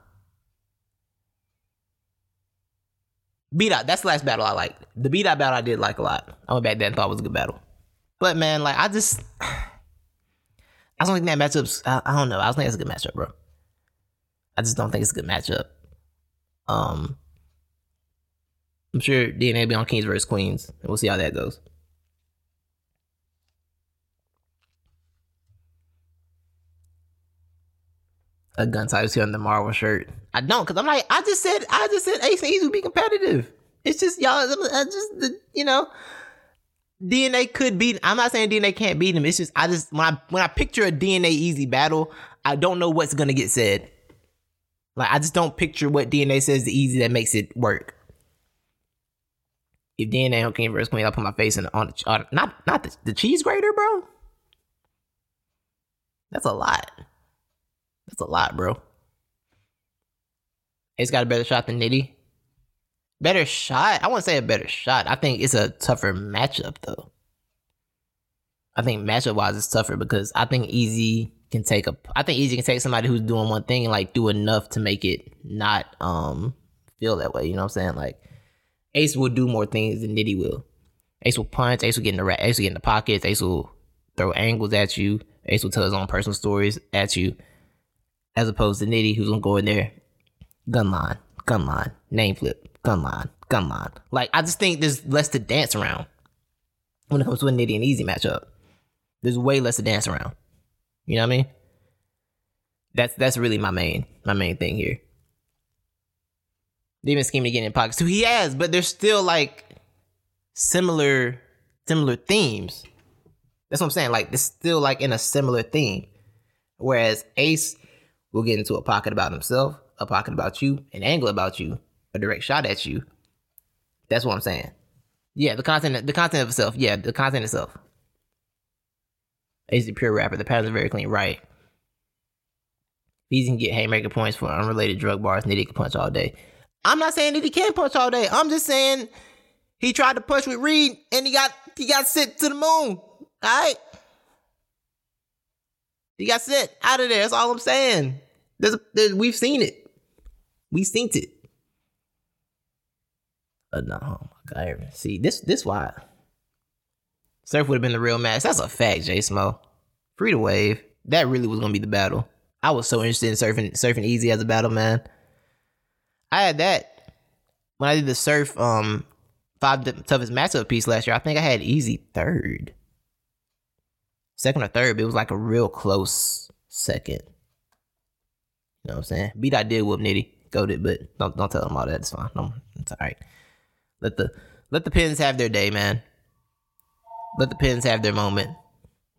B dot, that's the last battle I liked. The B dot battle I did like a lot. I went back there and thought it was a good battle. But man, like I just I don't think that matchup's I, I don't know. I don't think it's a good matchup, bro. I just don't think it's a good matchup. Um I'm sure DNA be on Kings versus Queens, and we'll see how that goes. A gun title here on the Marvel shirt. I don't, cause I'm like, I just said, I just said Ace and Easy would be competitive. It's just y'all, I just you know, DNA could beat. I'm not saying DNA can't beat him. It's just I just when I when I picture a DNA Easy battle, I don't know what's gonna get said. Like I just don't picture what DNA says the Easy that makes it work. If DNA on King versus Queen, I'll put my face in on the on, not not the, the cheese grater, bro. That's a lot. That's a lot, bro. He's got a better shot than Nitty. Better shot? I wouldn't say a better shot. I think it's a tougher matchup, though. I think matchup wise, it's tougher because I think Easy can take a. I think Easy can take somebody who's doing one thing and like do enough to make it not um feel that way. You know what I'm saying? Like Ace will do more things than Nitty will. Ace will punch. Ace will get in the Ace will get in the pockets. Ace will throw angles at you. Ace will tell his own personal stories at you as opposed to Nitty, who's gonna go in there, gun line, gun line, name flip, gun line, gun line. Like I just think there's less to dance around when it comes to a Nitty and Easy matchup. There's way less to dance around. You know what I mean? That's that's really my main my main thing here. They've to get in pockets too. He has, but there's still like similar similar themes. That's what I'm saying. Like it's still like in a similar theme. Whereas Ace will get into a pocket about himself, a pocket about you, an angle about you, a direct shot at you. That's what I'm saying. Yeah, the content, the content of itself. Yeah, the content itself. He's a pure rapper. The patterns are very clean. Right. He can get haymaker points for unrelated drug bars. Nitty can punch all day. I'm not saying that he can't punch all day. I'm just saying he tried to punch with Reed and he got he got sent to the moon. All right. He got sent out of there. That's all I'm saying. There's, there's we've seen it. We've seen it. Uh, no, oh my god. See, this this why. Surf would have been the real match. That's a fact, J Smo. Free to wave. That really was gonna be the battle. I was so interested in surfing surfing easy as a battle, man. I had that when I did the surf um five toughest matchup piece last year. I think I had easy third second or third, but it was like a real close second. You know what I'm saying? B dot did whoop Nitty, goaded, but don't don't tell them all that. It's fine. No, it's all right. Let the let the pins have their day, man. Let the pins have their moment.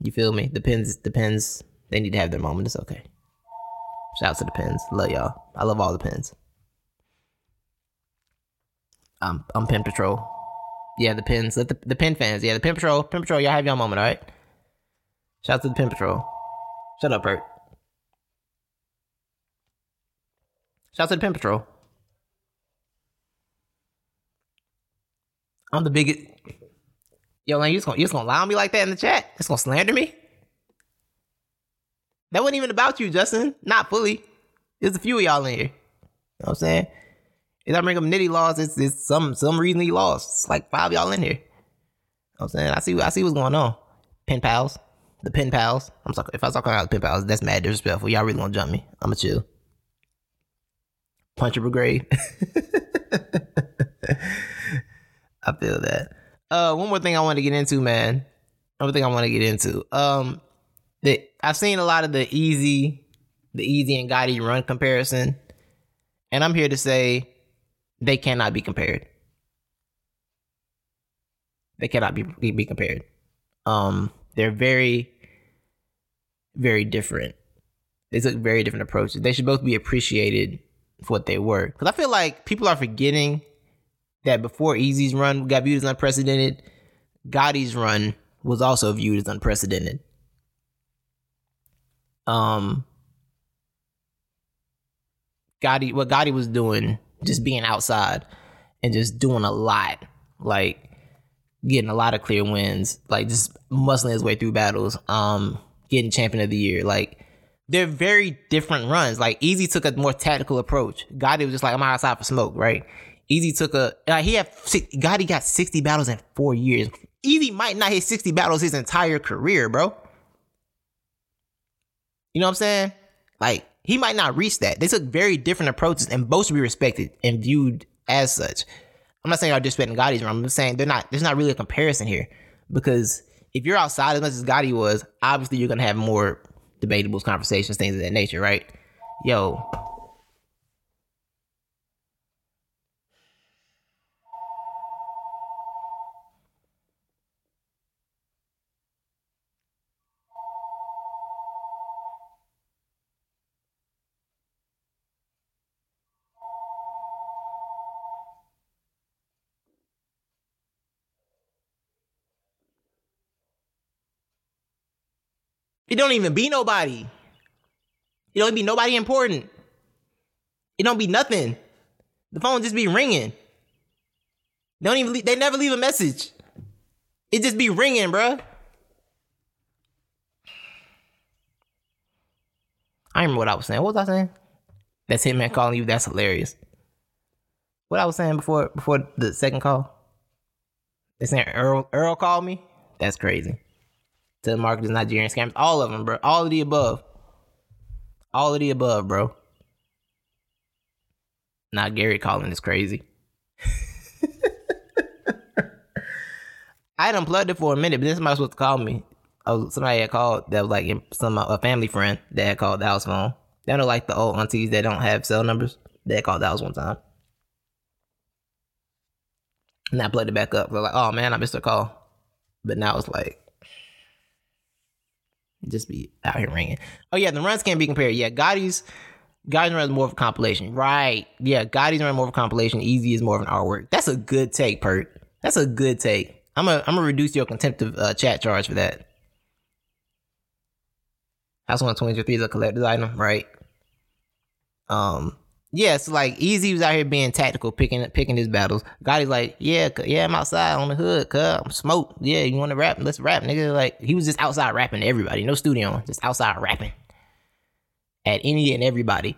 You feel me? The pins, the pins, they need to have their moment. It's okay. Shout out to the pins. Love y'all. I love all the pins. I'm I'm Pin Patrol. Yeah, the pins. Let the the pin fans. Yeah, the Pin Patrol. Pin Patrol. Y'all have y'all moment, all right? Shout out to the Pin Patrol. Shut up, Bert. Shout out to the Pin Patrol. I'm the biggest. Yo, man, you just gonna you just gonna lie on me like that in the chat? Just gonna slander me? That wasn't even about you, Justin. Not fully. There's a few of y'all in here. You know what I'm saying? If I bring up Nitty lost, it's, it's some some reason he lost. It's like five y'all in here. You know what I'm saying? I see I see what's going on. Pen pals the pen pals. I'm sorry if I start calling out the pen pals, that's mad disrespectful. Y'all really gonna jump me? I'ma chill. Puncher Brigade. I feel that. Uh, one more thing I want to get into, man. More thing I want to get into. Um, the I've seen a lot of the easy, the easy and Gotti run comparison, and I'm here to say they cannot be compared. They cannot be be compared. Um, they're very, very different. They took very different approaches. They should both be appreciated for what they were. Because I feel like people are forgetting that before Easy's run got viewed as unprecedented, Gotti's run was also viewed as unprecedented. Um, Gotti, what Gotti was doing, just being outside and just doing a lot, like getting a lot of clear wins, like just muscling his way through battles, um, getting champion of the year, like. They're very different runs. Like Easy took a more tactical approach. Gotti was just like, I'm outside for smoke, right? Easy took a uh, he had Gotti got 60 battles in four years. Easy might not hit 60 battles his entire career, bro. You know what I'm saying? Like he might not reach that. They took very different approaches and both should be respected and viewed as such. I'm not saying I'm disrespecting Gotti's. I'm just saying they're not. There's not really a comparison here because if you're outside as much as Gotti was, obviously you're gonna have more debatables, conversations, things of that nature, right? Yo, It don't even be nobody. It don't be nobody important. It don't be nothing. The phone just be ringing. They don't even. Leave, They never leave a message. It just be ringing, bruh. I remember what I was saying. What was I saying? That's Hitman calling you. That's hilarious. What I was saying before before the second call. They saying Earl Earl called me. That's crazy telemarketers, Nigerian scams, all of them, bro. All of the above. All of the above, bro. Not Gary calling is crazy. I had unplugged it for a minute, but then somebody was supposed to call me. Oh, somebody had called that was like some a family friend that had called the house phone. They don't like the old aunties that don't have cell numbers. They called the house one time. And I plugged it back up. They're like, oh man, I missed a call. But now it's like, just be out here ringing. Oh yeah, the runs can't be compared. Yeah, Gotti's Gotti's is more of a compilation. Right. Yeah, Gotti's run more of a compilation. Easy is more of an artwork. That's a good take, Pert. That's a good take. I'm gonna I'm gonna reduce your contemptive uh, chat charge for that. House 123 is a collector's item, right? Um, yeah, so like Easy was out here being tactical, picking picking his battles. Gotti's like, yeah, yeah, I'm outside on the hood, cuz I'm smoke. Yeah, you want to rap? Let's rap, nigga. Like he was just outside rapping to everybody, no studio, just outside rapping at any and everybody.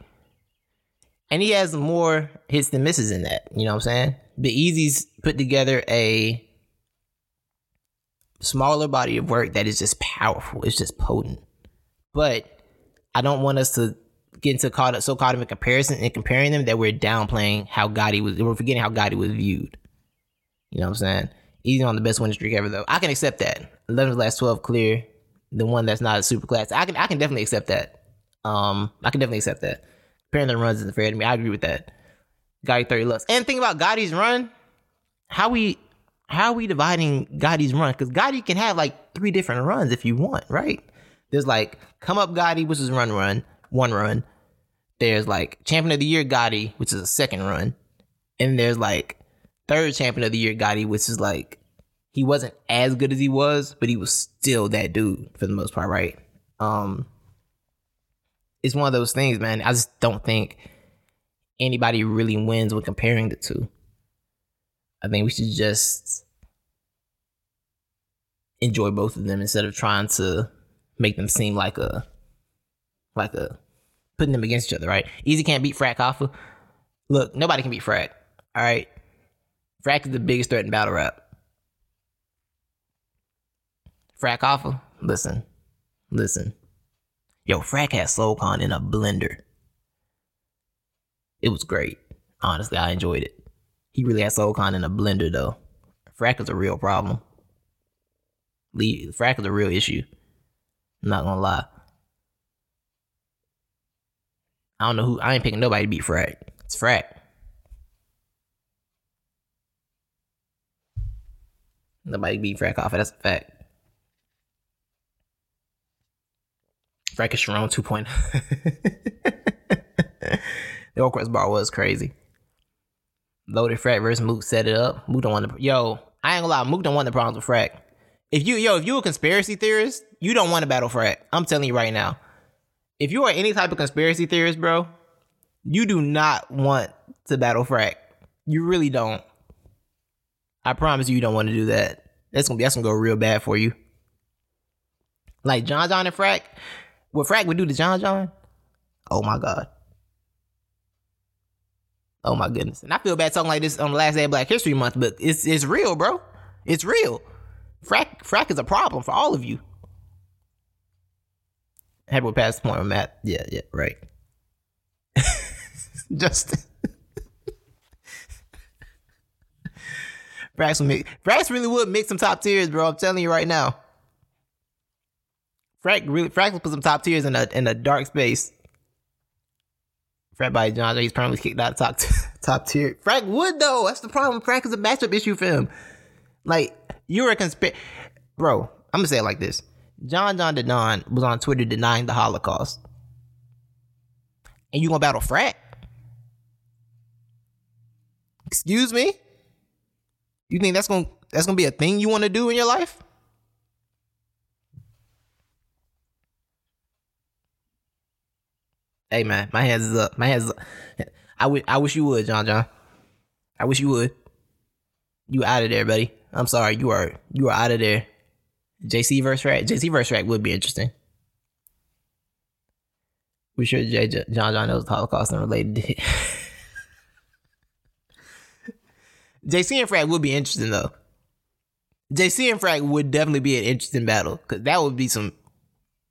And he has more hits than misses in that. You know what I'm saying? The Easy's put together a smaller body of work that is just powerful. It's just potent. But I don't want us to getting so caught up so caught up in comparison and comparing them that we're downplaying how Gotti was we're forgetting how Gotti was viewed. You know what I'm saying? He's on the best winning streak ever though. I can accept that. 11 of the last 12 clear. The one that's not a super class. I can I can definitely accept that. Um I can definitely accept that. Comparing the runs isn't fair to me. I agree with that. Gotti 30 looks. And think about Gotti's run. How we how are we dividing Gotti's run? Because Gotti can have like three different runs if you want, right? There's like come up Gotti, which is run run, one run. There's like champion of the year Gotti, which is a second run. And there's like third champion of the year Gotti, which is like he wasn't as good as he was, but he was still that dude for the most part, right? Um it's one of those things, man. I just don't think anybody really wins when comparing the two. I think we should just enjoy both of them instead of trying to make them seem like a like a putting them against each other, right? Easy can't beat Frat Kaffa. Look, nobody can beat Frat. All right. Frat is the biggest threat in battle rap. Frat Kaffa, listen, Listen. Yo, Frack had SoulCon in a blender. It was great. Honestly, I enjoyed it. He really had SoulCon in a blender though. Frack is a real problem. Frack is a real issue. I'm not gonna lie. I don't know who. I ain't picking nobody to beat Frack. It's Frack. Nobody beat Frack off. That's a fact. Frack is Sharon 2.0. the Oak bar was crazy. Loaded Frack versus Mook set it up. Mook don't want to. Yo, I ain't gonna lie. Mook don't want the problems with Frack. If you yo, if you a conspiracy theorist, you don't want to battle Frack. I'm telling you right now. If you are any type of conspiracy theorist, bro, you do not want to battle Frack. You really don't. I promise you, you don't want to do that. That's gonna be that's gonna go real bad for you. Like John John and Frack, what Frack would do to John John? Oh my god. Oh my goodness. And I feel bad talking like this on the last day of Black History Month, but it's it's real, bro. It's real. Frack Frack is a problem for all of you. Happy with past the point with Matt. Yeah, yeah, right. Justin. Frax will make Frax really would make some top tiers, bro. I'm telling you right now. Frack really Frax will put some top tiers in a in a dark space. Frack by John, he's probably kicked out of top top tier. Frack would though. That's the problem. Frack is a matchup issue for him. Like you're a conspiracy, bro. I'm gonna say it like this: John John Da Don was on Twitter denying the Holocaust, and you gonna battle frat? Excuse me? You think that's gonna that's gonna be a thing you want to do in your life? Hey man, my hands is up. My hands. Up. I wish I wish you would, John John. I wish you would. You out of there, buddy. I'm sorry. You are you are out of there. JC versus Rack. JC versus Rack would be interesting. We sure J, John John knows Holocaust and related. JC and Frack would be interesting though. JC and Frack would definitely be an interesting battle because that would be some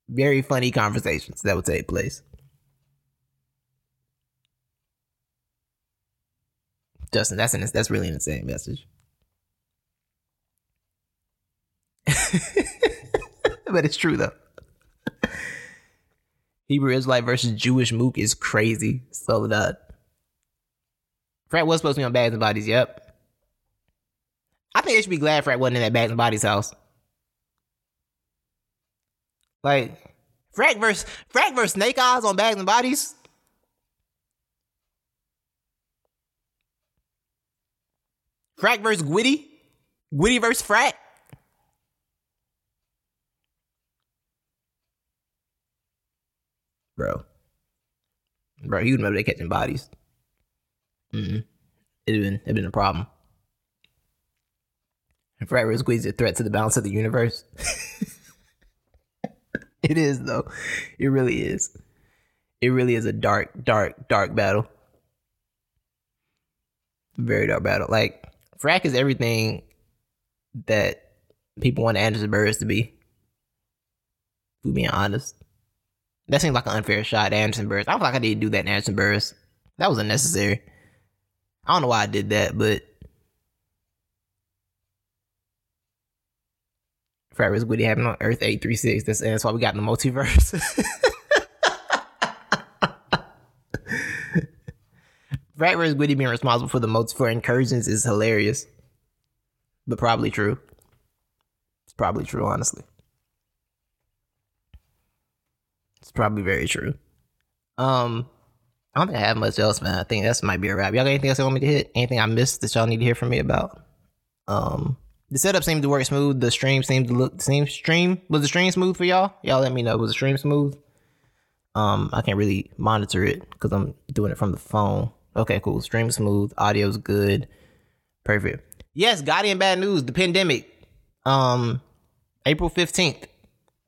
very funny conversations that would take place. Justin, that's an, that's really an insane message. but it's true though. Hebrew Israelite versus Jewish Mook is crazy. So that Frack was supposed to be on Bags and Bodies. Yep. I think they should be glad Frack wasn't in that Bags and Bodies house. Like Frack versus Frack versus Snake Eyes on Bags and Bodies. Frack versus Gwitty. Gwitty versus Frack. Bro. Bro, you remember they catching bodies. Mm-hmm. It'd been it'd been a problem. And versus Gwitty's a threat to the balance of the universe. it is though. It really is. It really is a dark, dark, dark battle. Very dark battle. Like Frack is everything that people want Anderson Burris to be. If we being honest. That seems like an unfair shot Anderson Burris. I don't feel like I didn't do that Anderson Burris. That was unnecessary. I don't know why I did that, but vs. Gwitty happened on Earth 836. That's, that's why we got in the multiverse. Vs. Gwitty being responsible for the multi for incursions is hilarious. But probably true. It's probably true, honestly. It's probably very true. Um, I don't think I have much else, man. I think that's might be a wrap. Y'all got anything else you want me to hit? Anything I missed that y'all need to hear from me about? Um, the setup seemed to work smooth. The stream seemed to look same stream. Was the stream smooth for y'all? Y'all let me know. Was the stream smooth? Um, I can't really monitor it because I'm doing it from the phone. Okay, cool. Stream smooth. Audio's good. Perfect. Yes, Gotti and bad news. The pandemic. Um, April fifteenth,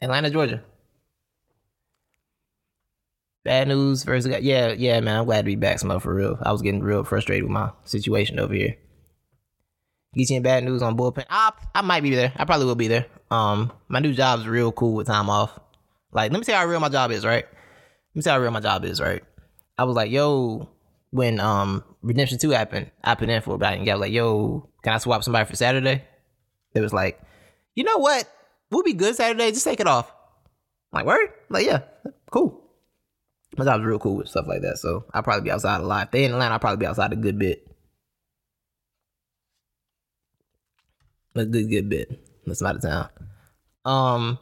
Atlanta, Georgia. Bad news versus yeah, yeah, man. I'm glad to be back, some for real. I was getting real frustrated with my situation over here. Geechee and bad news on bullpen. I I might be there. I probably will be there. Um, my new job's real cool with time off. Like, let me you how real my job is, right? Let me you how real my job is, right? I was like, yo, when um Redemption 2 happened, I put in for about it and I was like, yo, can I swap somebody for Saturday? It was like, you know what? We'll be good Saturday, just take it off. I'm like, word? I'm like, yeah, cool. My job's real cool with stuff like that. So I'll probably be outside a lot. If they in Atlanta, I'll probably be outside a good bit. A good, good bit. That's out of town. Um,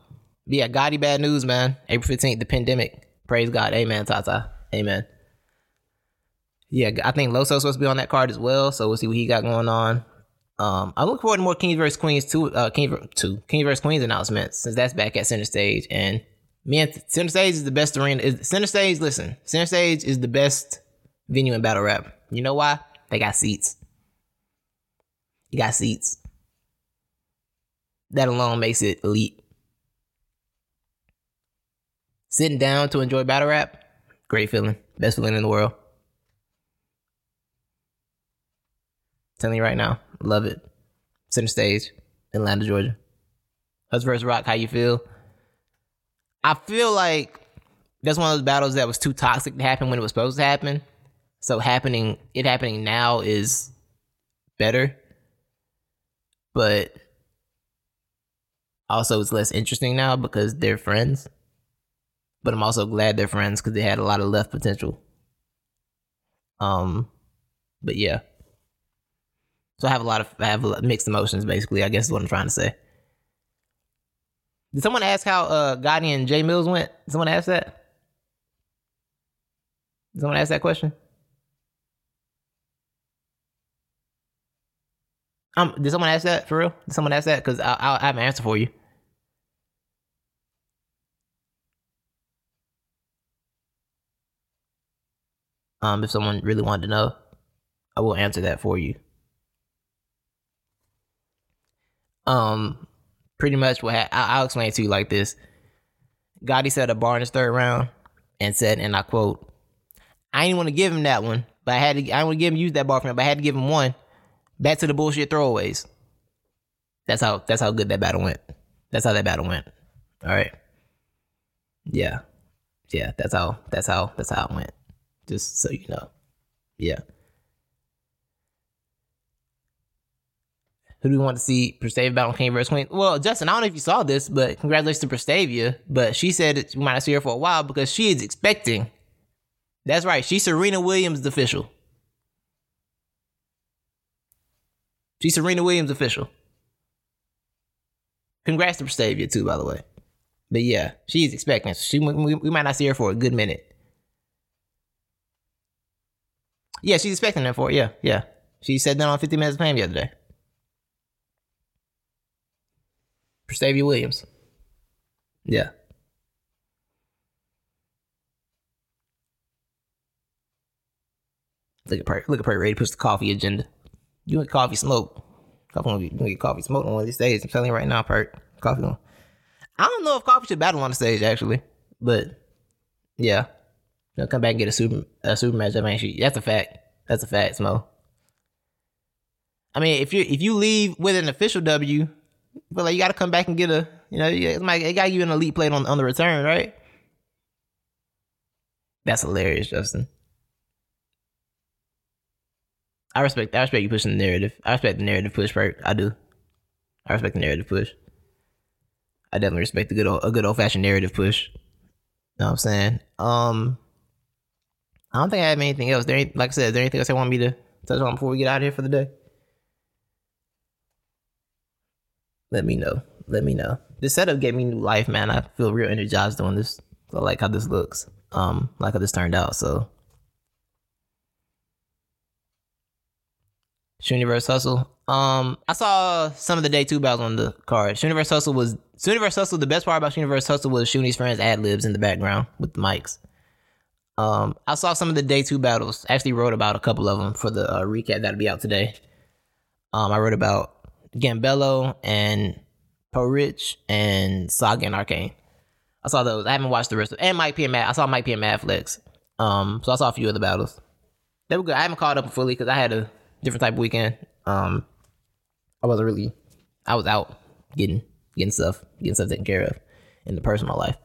yeah, Gotti bad news, man. April 15th, the pandemic. Praise God. Amen, Tata. Amen. Yeah, I think Loso's supposed to be on that card as well. So we'll see what he got going on. Um, I look forward to more Kings vs Queens two, uh, King two, King vs Queens announcements since that's back at center stage. And man, center stage is the best arena. Is center stage? Listen, center stage is the best venue in battle rap. You know why? They got seats. You got seats. That alone makes it elite. Sitting down to enjoy battle rap, great feeling, best feeling in the world. telling you right now, love it. Center stage, Atlanta, Georgia. Us versus Rock, how you feel? I feel like that's one of those battles that was too toxic to happen when it was supposed to happen. So happening, it happening now is better, but also it's less interesting now because they're friends. But I'm also glad they're friends because they had a lot of left potential. Um, but yeah. So I have a lot of I have mixed emotions. Basically, I guess is what I'm trying to say. Did someone ask how uh, Gotti and Jay Mills went? Did someone ask that? Did someone ask that question? Um, did someone ask that for real? Did someone ask that? Because I, I, I have an answer for you. Um, if someone really wanted to know, I will answer that for you. Um, pretty much what ha- I- will explain it to you like this. Gotti set a bar in his third round and said, and I quote, "I didn't want to give him that one, but I had to. I didn't want to give him use that bar for him, but I had to give him one. Back to the bullshit throwaways. That's how. That's how good that battle went. That's how that battle went. All right. Yeah, yeah. That's how. That's how. That's how it went. Just so you know. Yeah. Who do we want to see Prestavia battle King versus Queen? Well, Justin, I don't know if you saw this, but congratulations to Prestavia. But she said we might not see her for a while because she is expecting. That's right. She's Serena Williams official. She's Serena Williams official. Congrats to Prestavia too, by the way. But yeah, she's expecting. She we, we might not see her for a good minute. Yeah, she's expecting that for yeah, yeah. She said that on 50 Minutes of Fame the other day. Prestavia Williams. Yeah. Look at Perk. Look at Perk ready to push the coffee agenda. You want coffee smoke. Coffee, want to get coffee smoke on one of these days. I'm telling you right now, Perk. Coffee on. I don't know if coffee should battle on the stage actually, but yeah, they'll come back and get a super a super match. I mean, that's a fact. That's a fact, Smo. I mean, if you if you leave with an official W, but like you got to come back and get a, you know, it might it got you an elite plate on on the return, right? That's hilarious, Justin. I respect I respect you pushing the narrative. I respect the narrative push, right? I do. I respect the narrative push. I definitely respect the good old, a good old fashioned narrative push. You know what I'm saying? Um I don't think I have anything else. There ain't like I said, is there anything else I want me to touch on before we get out of here for the day? Let me know. Let me know. This setup gave me new life, man. I feel real energized doing this. I like how this looks. Um, like how this turned out. So Shuniverse Hustle. Um, I saw some of the day two battles on the card. Shuniverse Hustle was Shuniverse Hustle. The best part about Shuniverse Hustle was Shuni's friends ad libs in the background with the mics. Um, I saw some of the day two battles. Actually, wrote about a couple of them for the uh, recap that'll be out today. Um, I wrote about Gambello and Pro Rich and Saga and Arcane. I saw those. I haven't watched the rest of and Mike P and Matt. I saw Mike P and Matt Flex. Um, so I saw a few of the battles. They were good. I haven't caught up fully because I had a different type of weekend. Um, I wasn't really. I was out getting getting stuff, getting stuff taken care of in the personal life.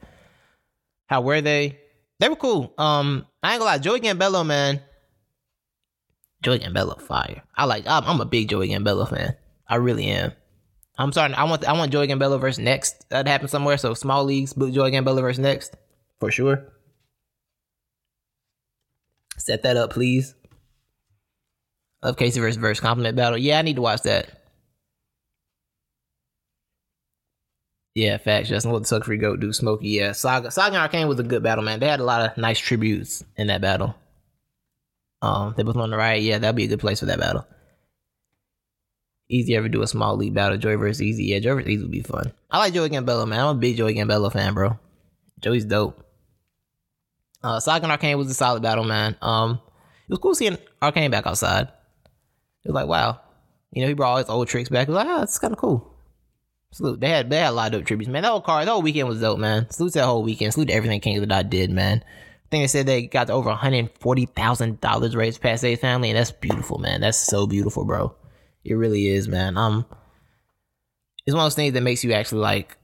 How were they? They were cool. Um, I ain't gonna lie, Joey Gambello, man. Joey Gambello, fire. I like. I'm, I'm a big Joey Gambello fan. I really am. I'm sorry. I want. I want Joey Gambello versus next. That happen somewhere. So small leagues, book Joey Gambello versus next for sure. Set that up, please. Love Casey versus versus compliment battle. Yeah, I need to watch that. Yeah, facts. Justin, what the suck free goat do? Smokey, yeah. Saga, Saga and Arcane was a good battle, man. They had a lot of nice tributes in that battle. Um, they both on the right. Yeah, that'd be a good place for that battle. Easy ever do a small league battle. Joey versus Easy. Yeah, Joey versus Easy would be fun. I like Joey Gambello, man. I'm a big Joey Gambello fan, bro. Joey's dope. Uh, Saga and Arcane was a solid battle, man. Um, it was cool seeing Arcane back outside. It was like, wow. You know, he brought all his old tricks back. It was like, ah, it's kind of cool. Salute. They had they had a lot of dope tributes, man. That whole card, that whole weekend was dope, man. Salute that whole weekend. Salute to everything King of the Dot did, man. I think they said they got over one hundred forty thousand dollars raised Pat Stay family, and that's beautiful, man. That's so beautiful, bro. It really is, man. Um, it's one of those things that makes you actually like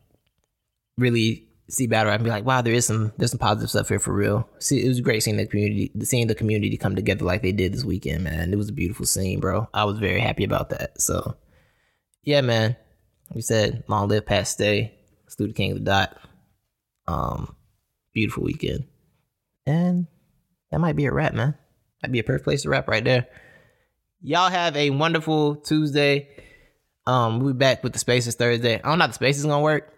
really see battle rap and be like, wow, there is some there's some positive stuff here for real. See, it was great seeing the community, seeing the community come together like they did this weekend, man. It was a beautiful scene, bro. I was very happy about that. So, yeah, man we said, long live Pat Stay, Stu the King of the Dot. Um, beautiful weekend. And that might be a wrap, man. That'd be a perfect place to wrap right there. Y'all have a wonderful Tuesday. Um, we'll be back with the spaces Thursday. I don't know how the space is gonna work.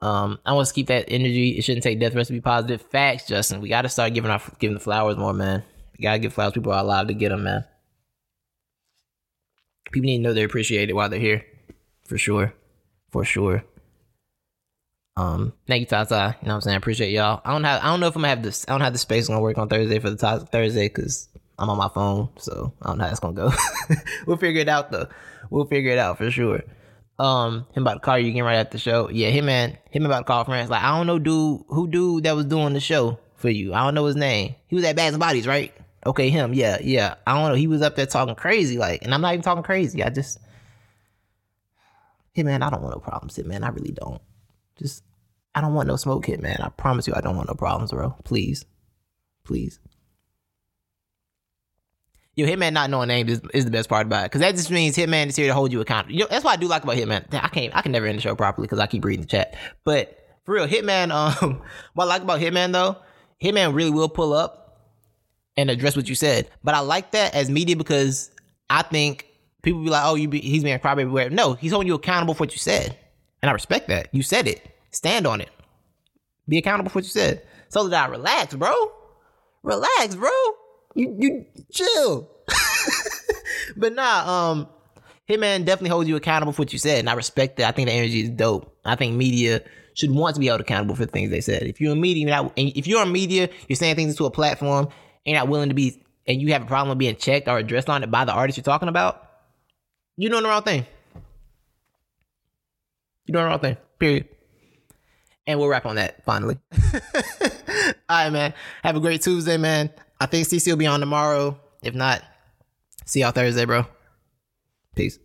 Um, I want to keep that energy. It shouldn't take death us to be positive. Facts, Justin. We got to start giving our giving the flowers more, man. We gotta give flowers. People are alive to get them, man. People need to know they're appreciated while they're here for sure. For sure. Um, thank you, Tata. You know what I'm saying? I appreciate y'all. I don't have I don't know if I'm gonna have this I don't have the space gonna work on Thursday for the Thursday because I'm on my phone, so I don't know how that's gonna go. we'll figure it out though. We'll figure it out for sure. Um, him about to call you again right after the show. Yeah, him man, him about to call friends. Like I don't know, dude, who dude that was doing the show for you. I don't know his name. He was at Bags and Bodies, right? Okay, him. Yeah, yeah. I don't know. He was up there talking crazy, like, and I'm not even talking crazy. I just Hitman, I don't want no problems, Hitman. I really don't. Just, I don't want no smoke, Hitman. I promise you, I don't want no problems, bro. Please. Please. Yo, Hitman not knowing names is, is the best part about it. Because that just means Hitman is here to hold you accountable. You know, that's what I do like about Hitman. I can't, I can never end the show properly because I keep reading the chat. But for real, Hitman, um, what I like about Hitman though, Hitman really will pull up and address what you said. But I like that as media because I think people be like, "Oh, you be, he's being crybaby." Everywhere. No, he's holding you accountable for what you said, and I respect that. You said it. Stand on it. Be accountable for what you said. So that I relax, bro. Relax, bro. You you chill. but nah, um, Hitman definitely holds you accountable for what you said, and I respect that. I think the energy is dope. I think media should want to be held accountable for the things they said. If you're in media, not, if you're in media, you're saying things to a platform, and you're not willing to be, and you have a problem being checked or addressed on it by the artist you're talking about, you're doing the wrong thing. You're doing the wrong thing. Period. And we'll wrap on that finally. All right, man. Have a great Tuesday, man. I think CC will be on tomorrow. If not, see y'all Thursday, bro. Peace.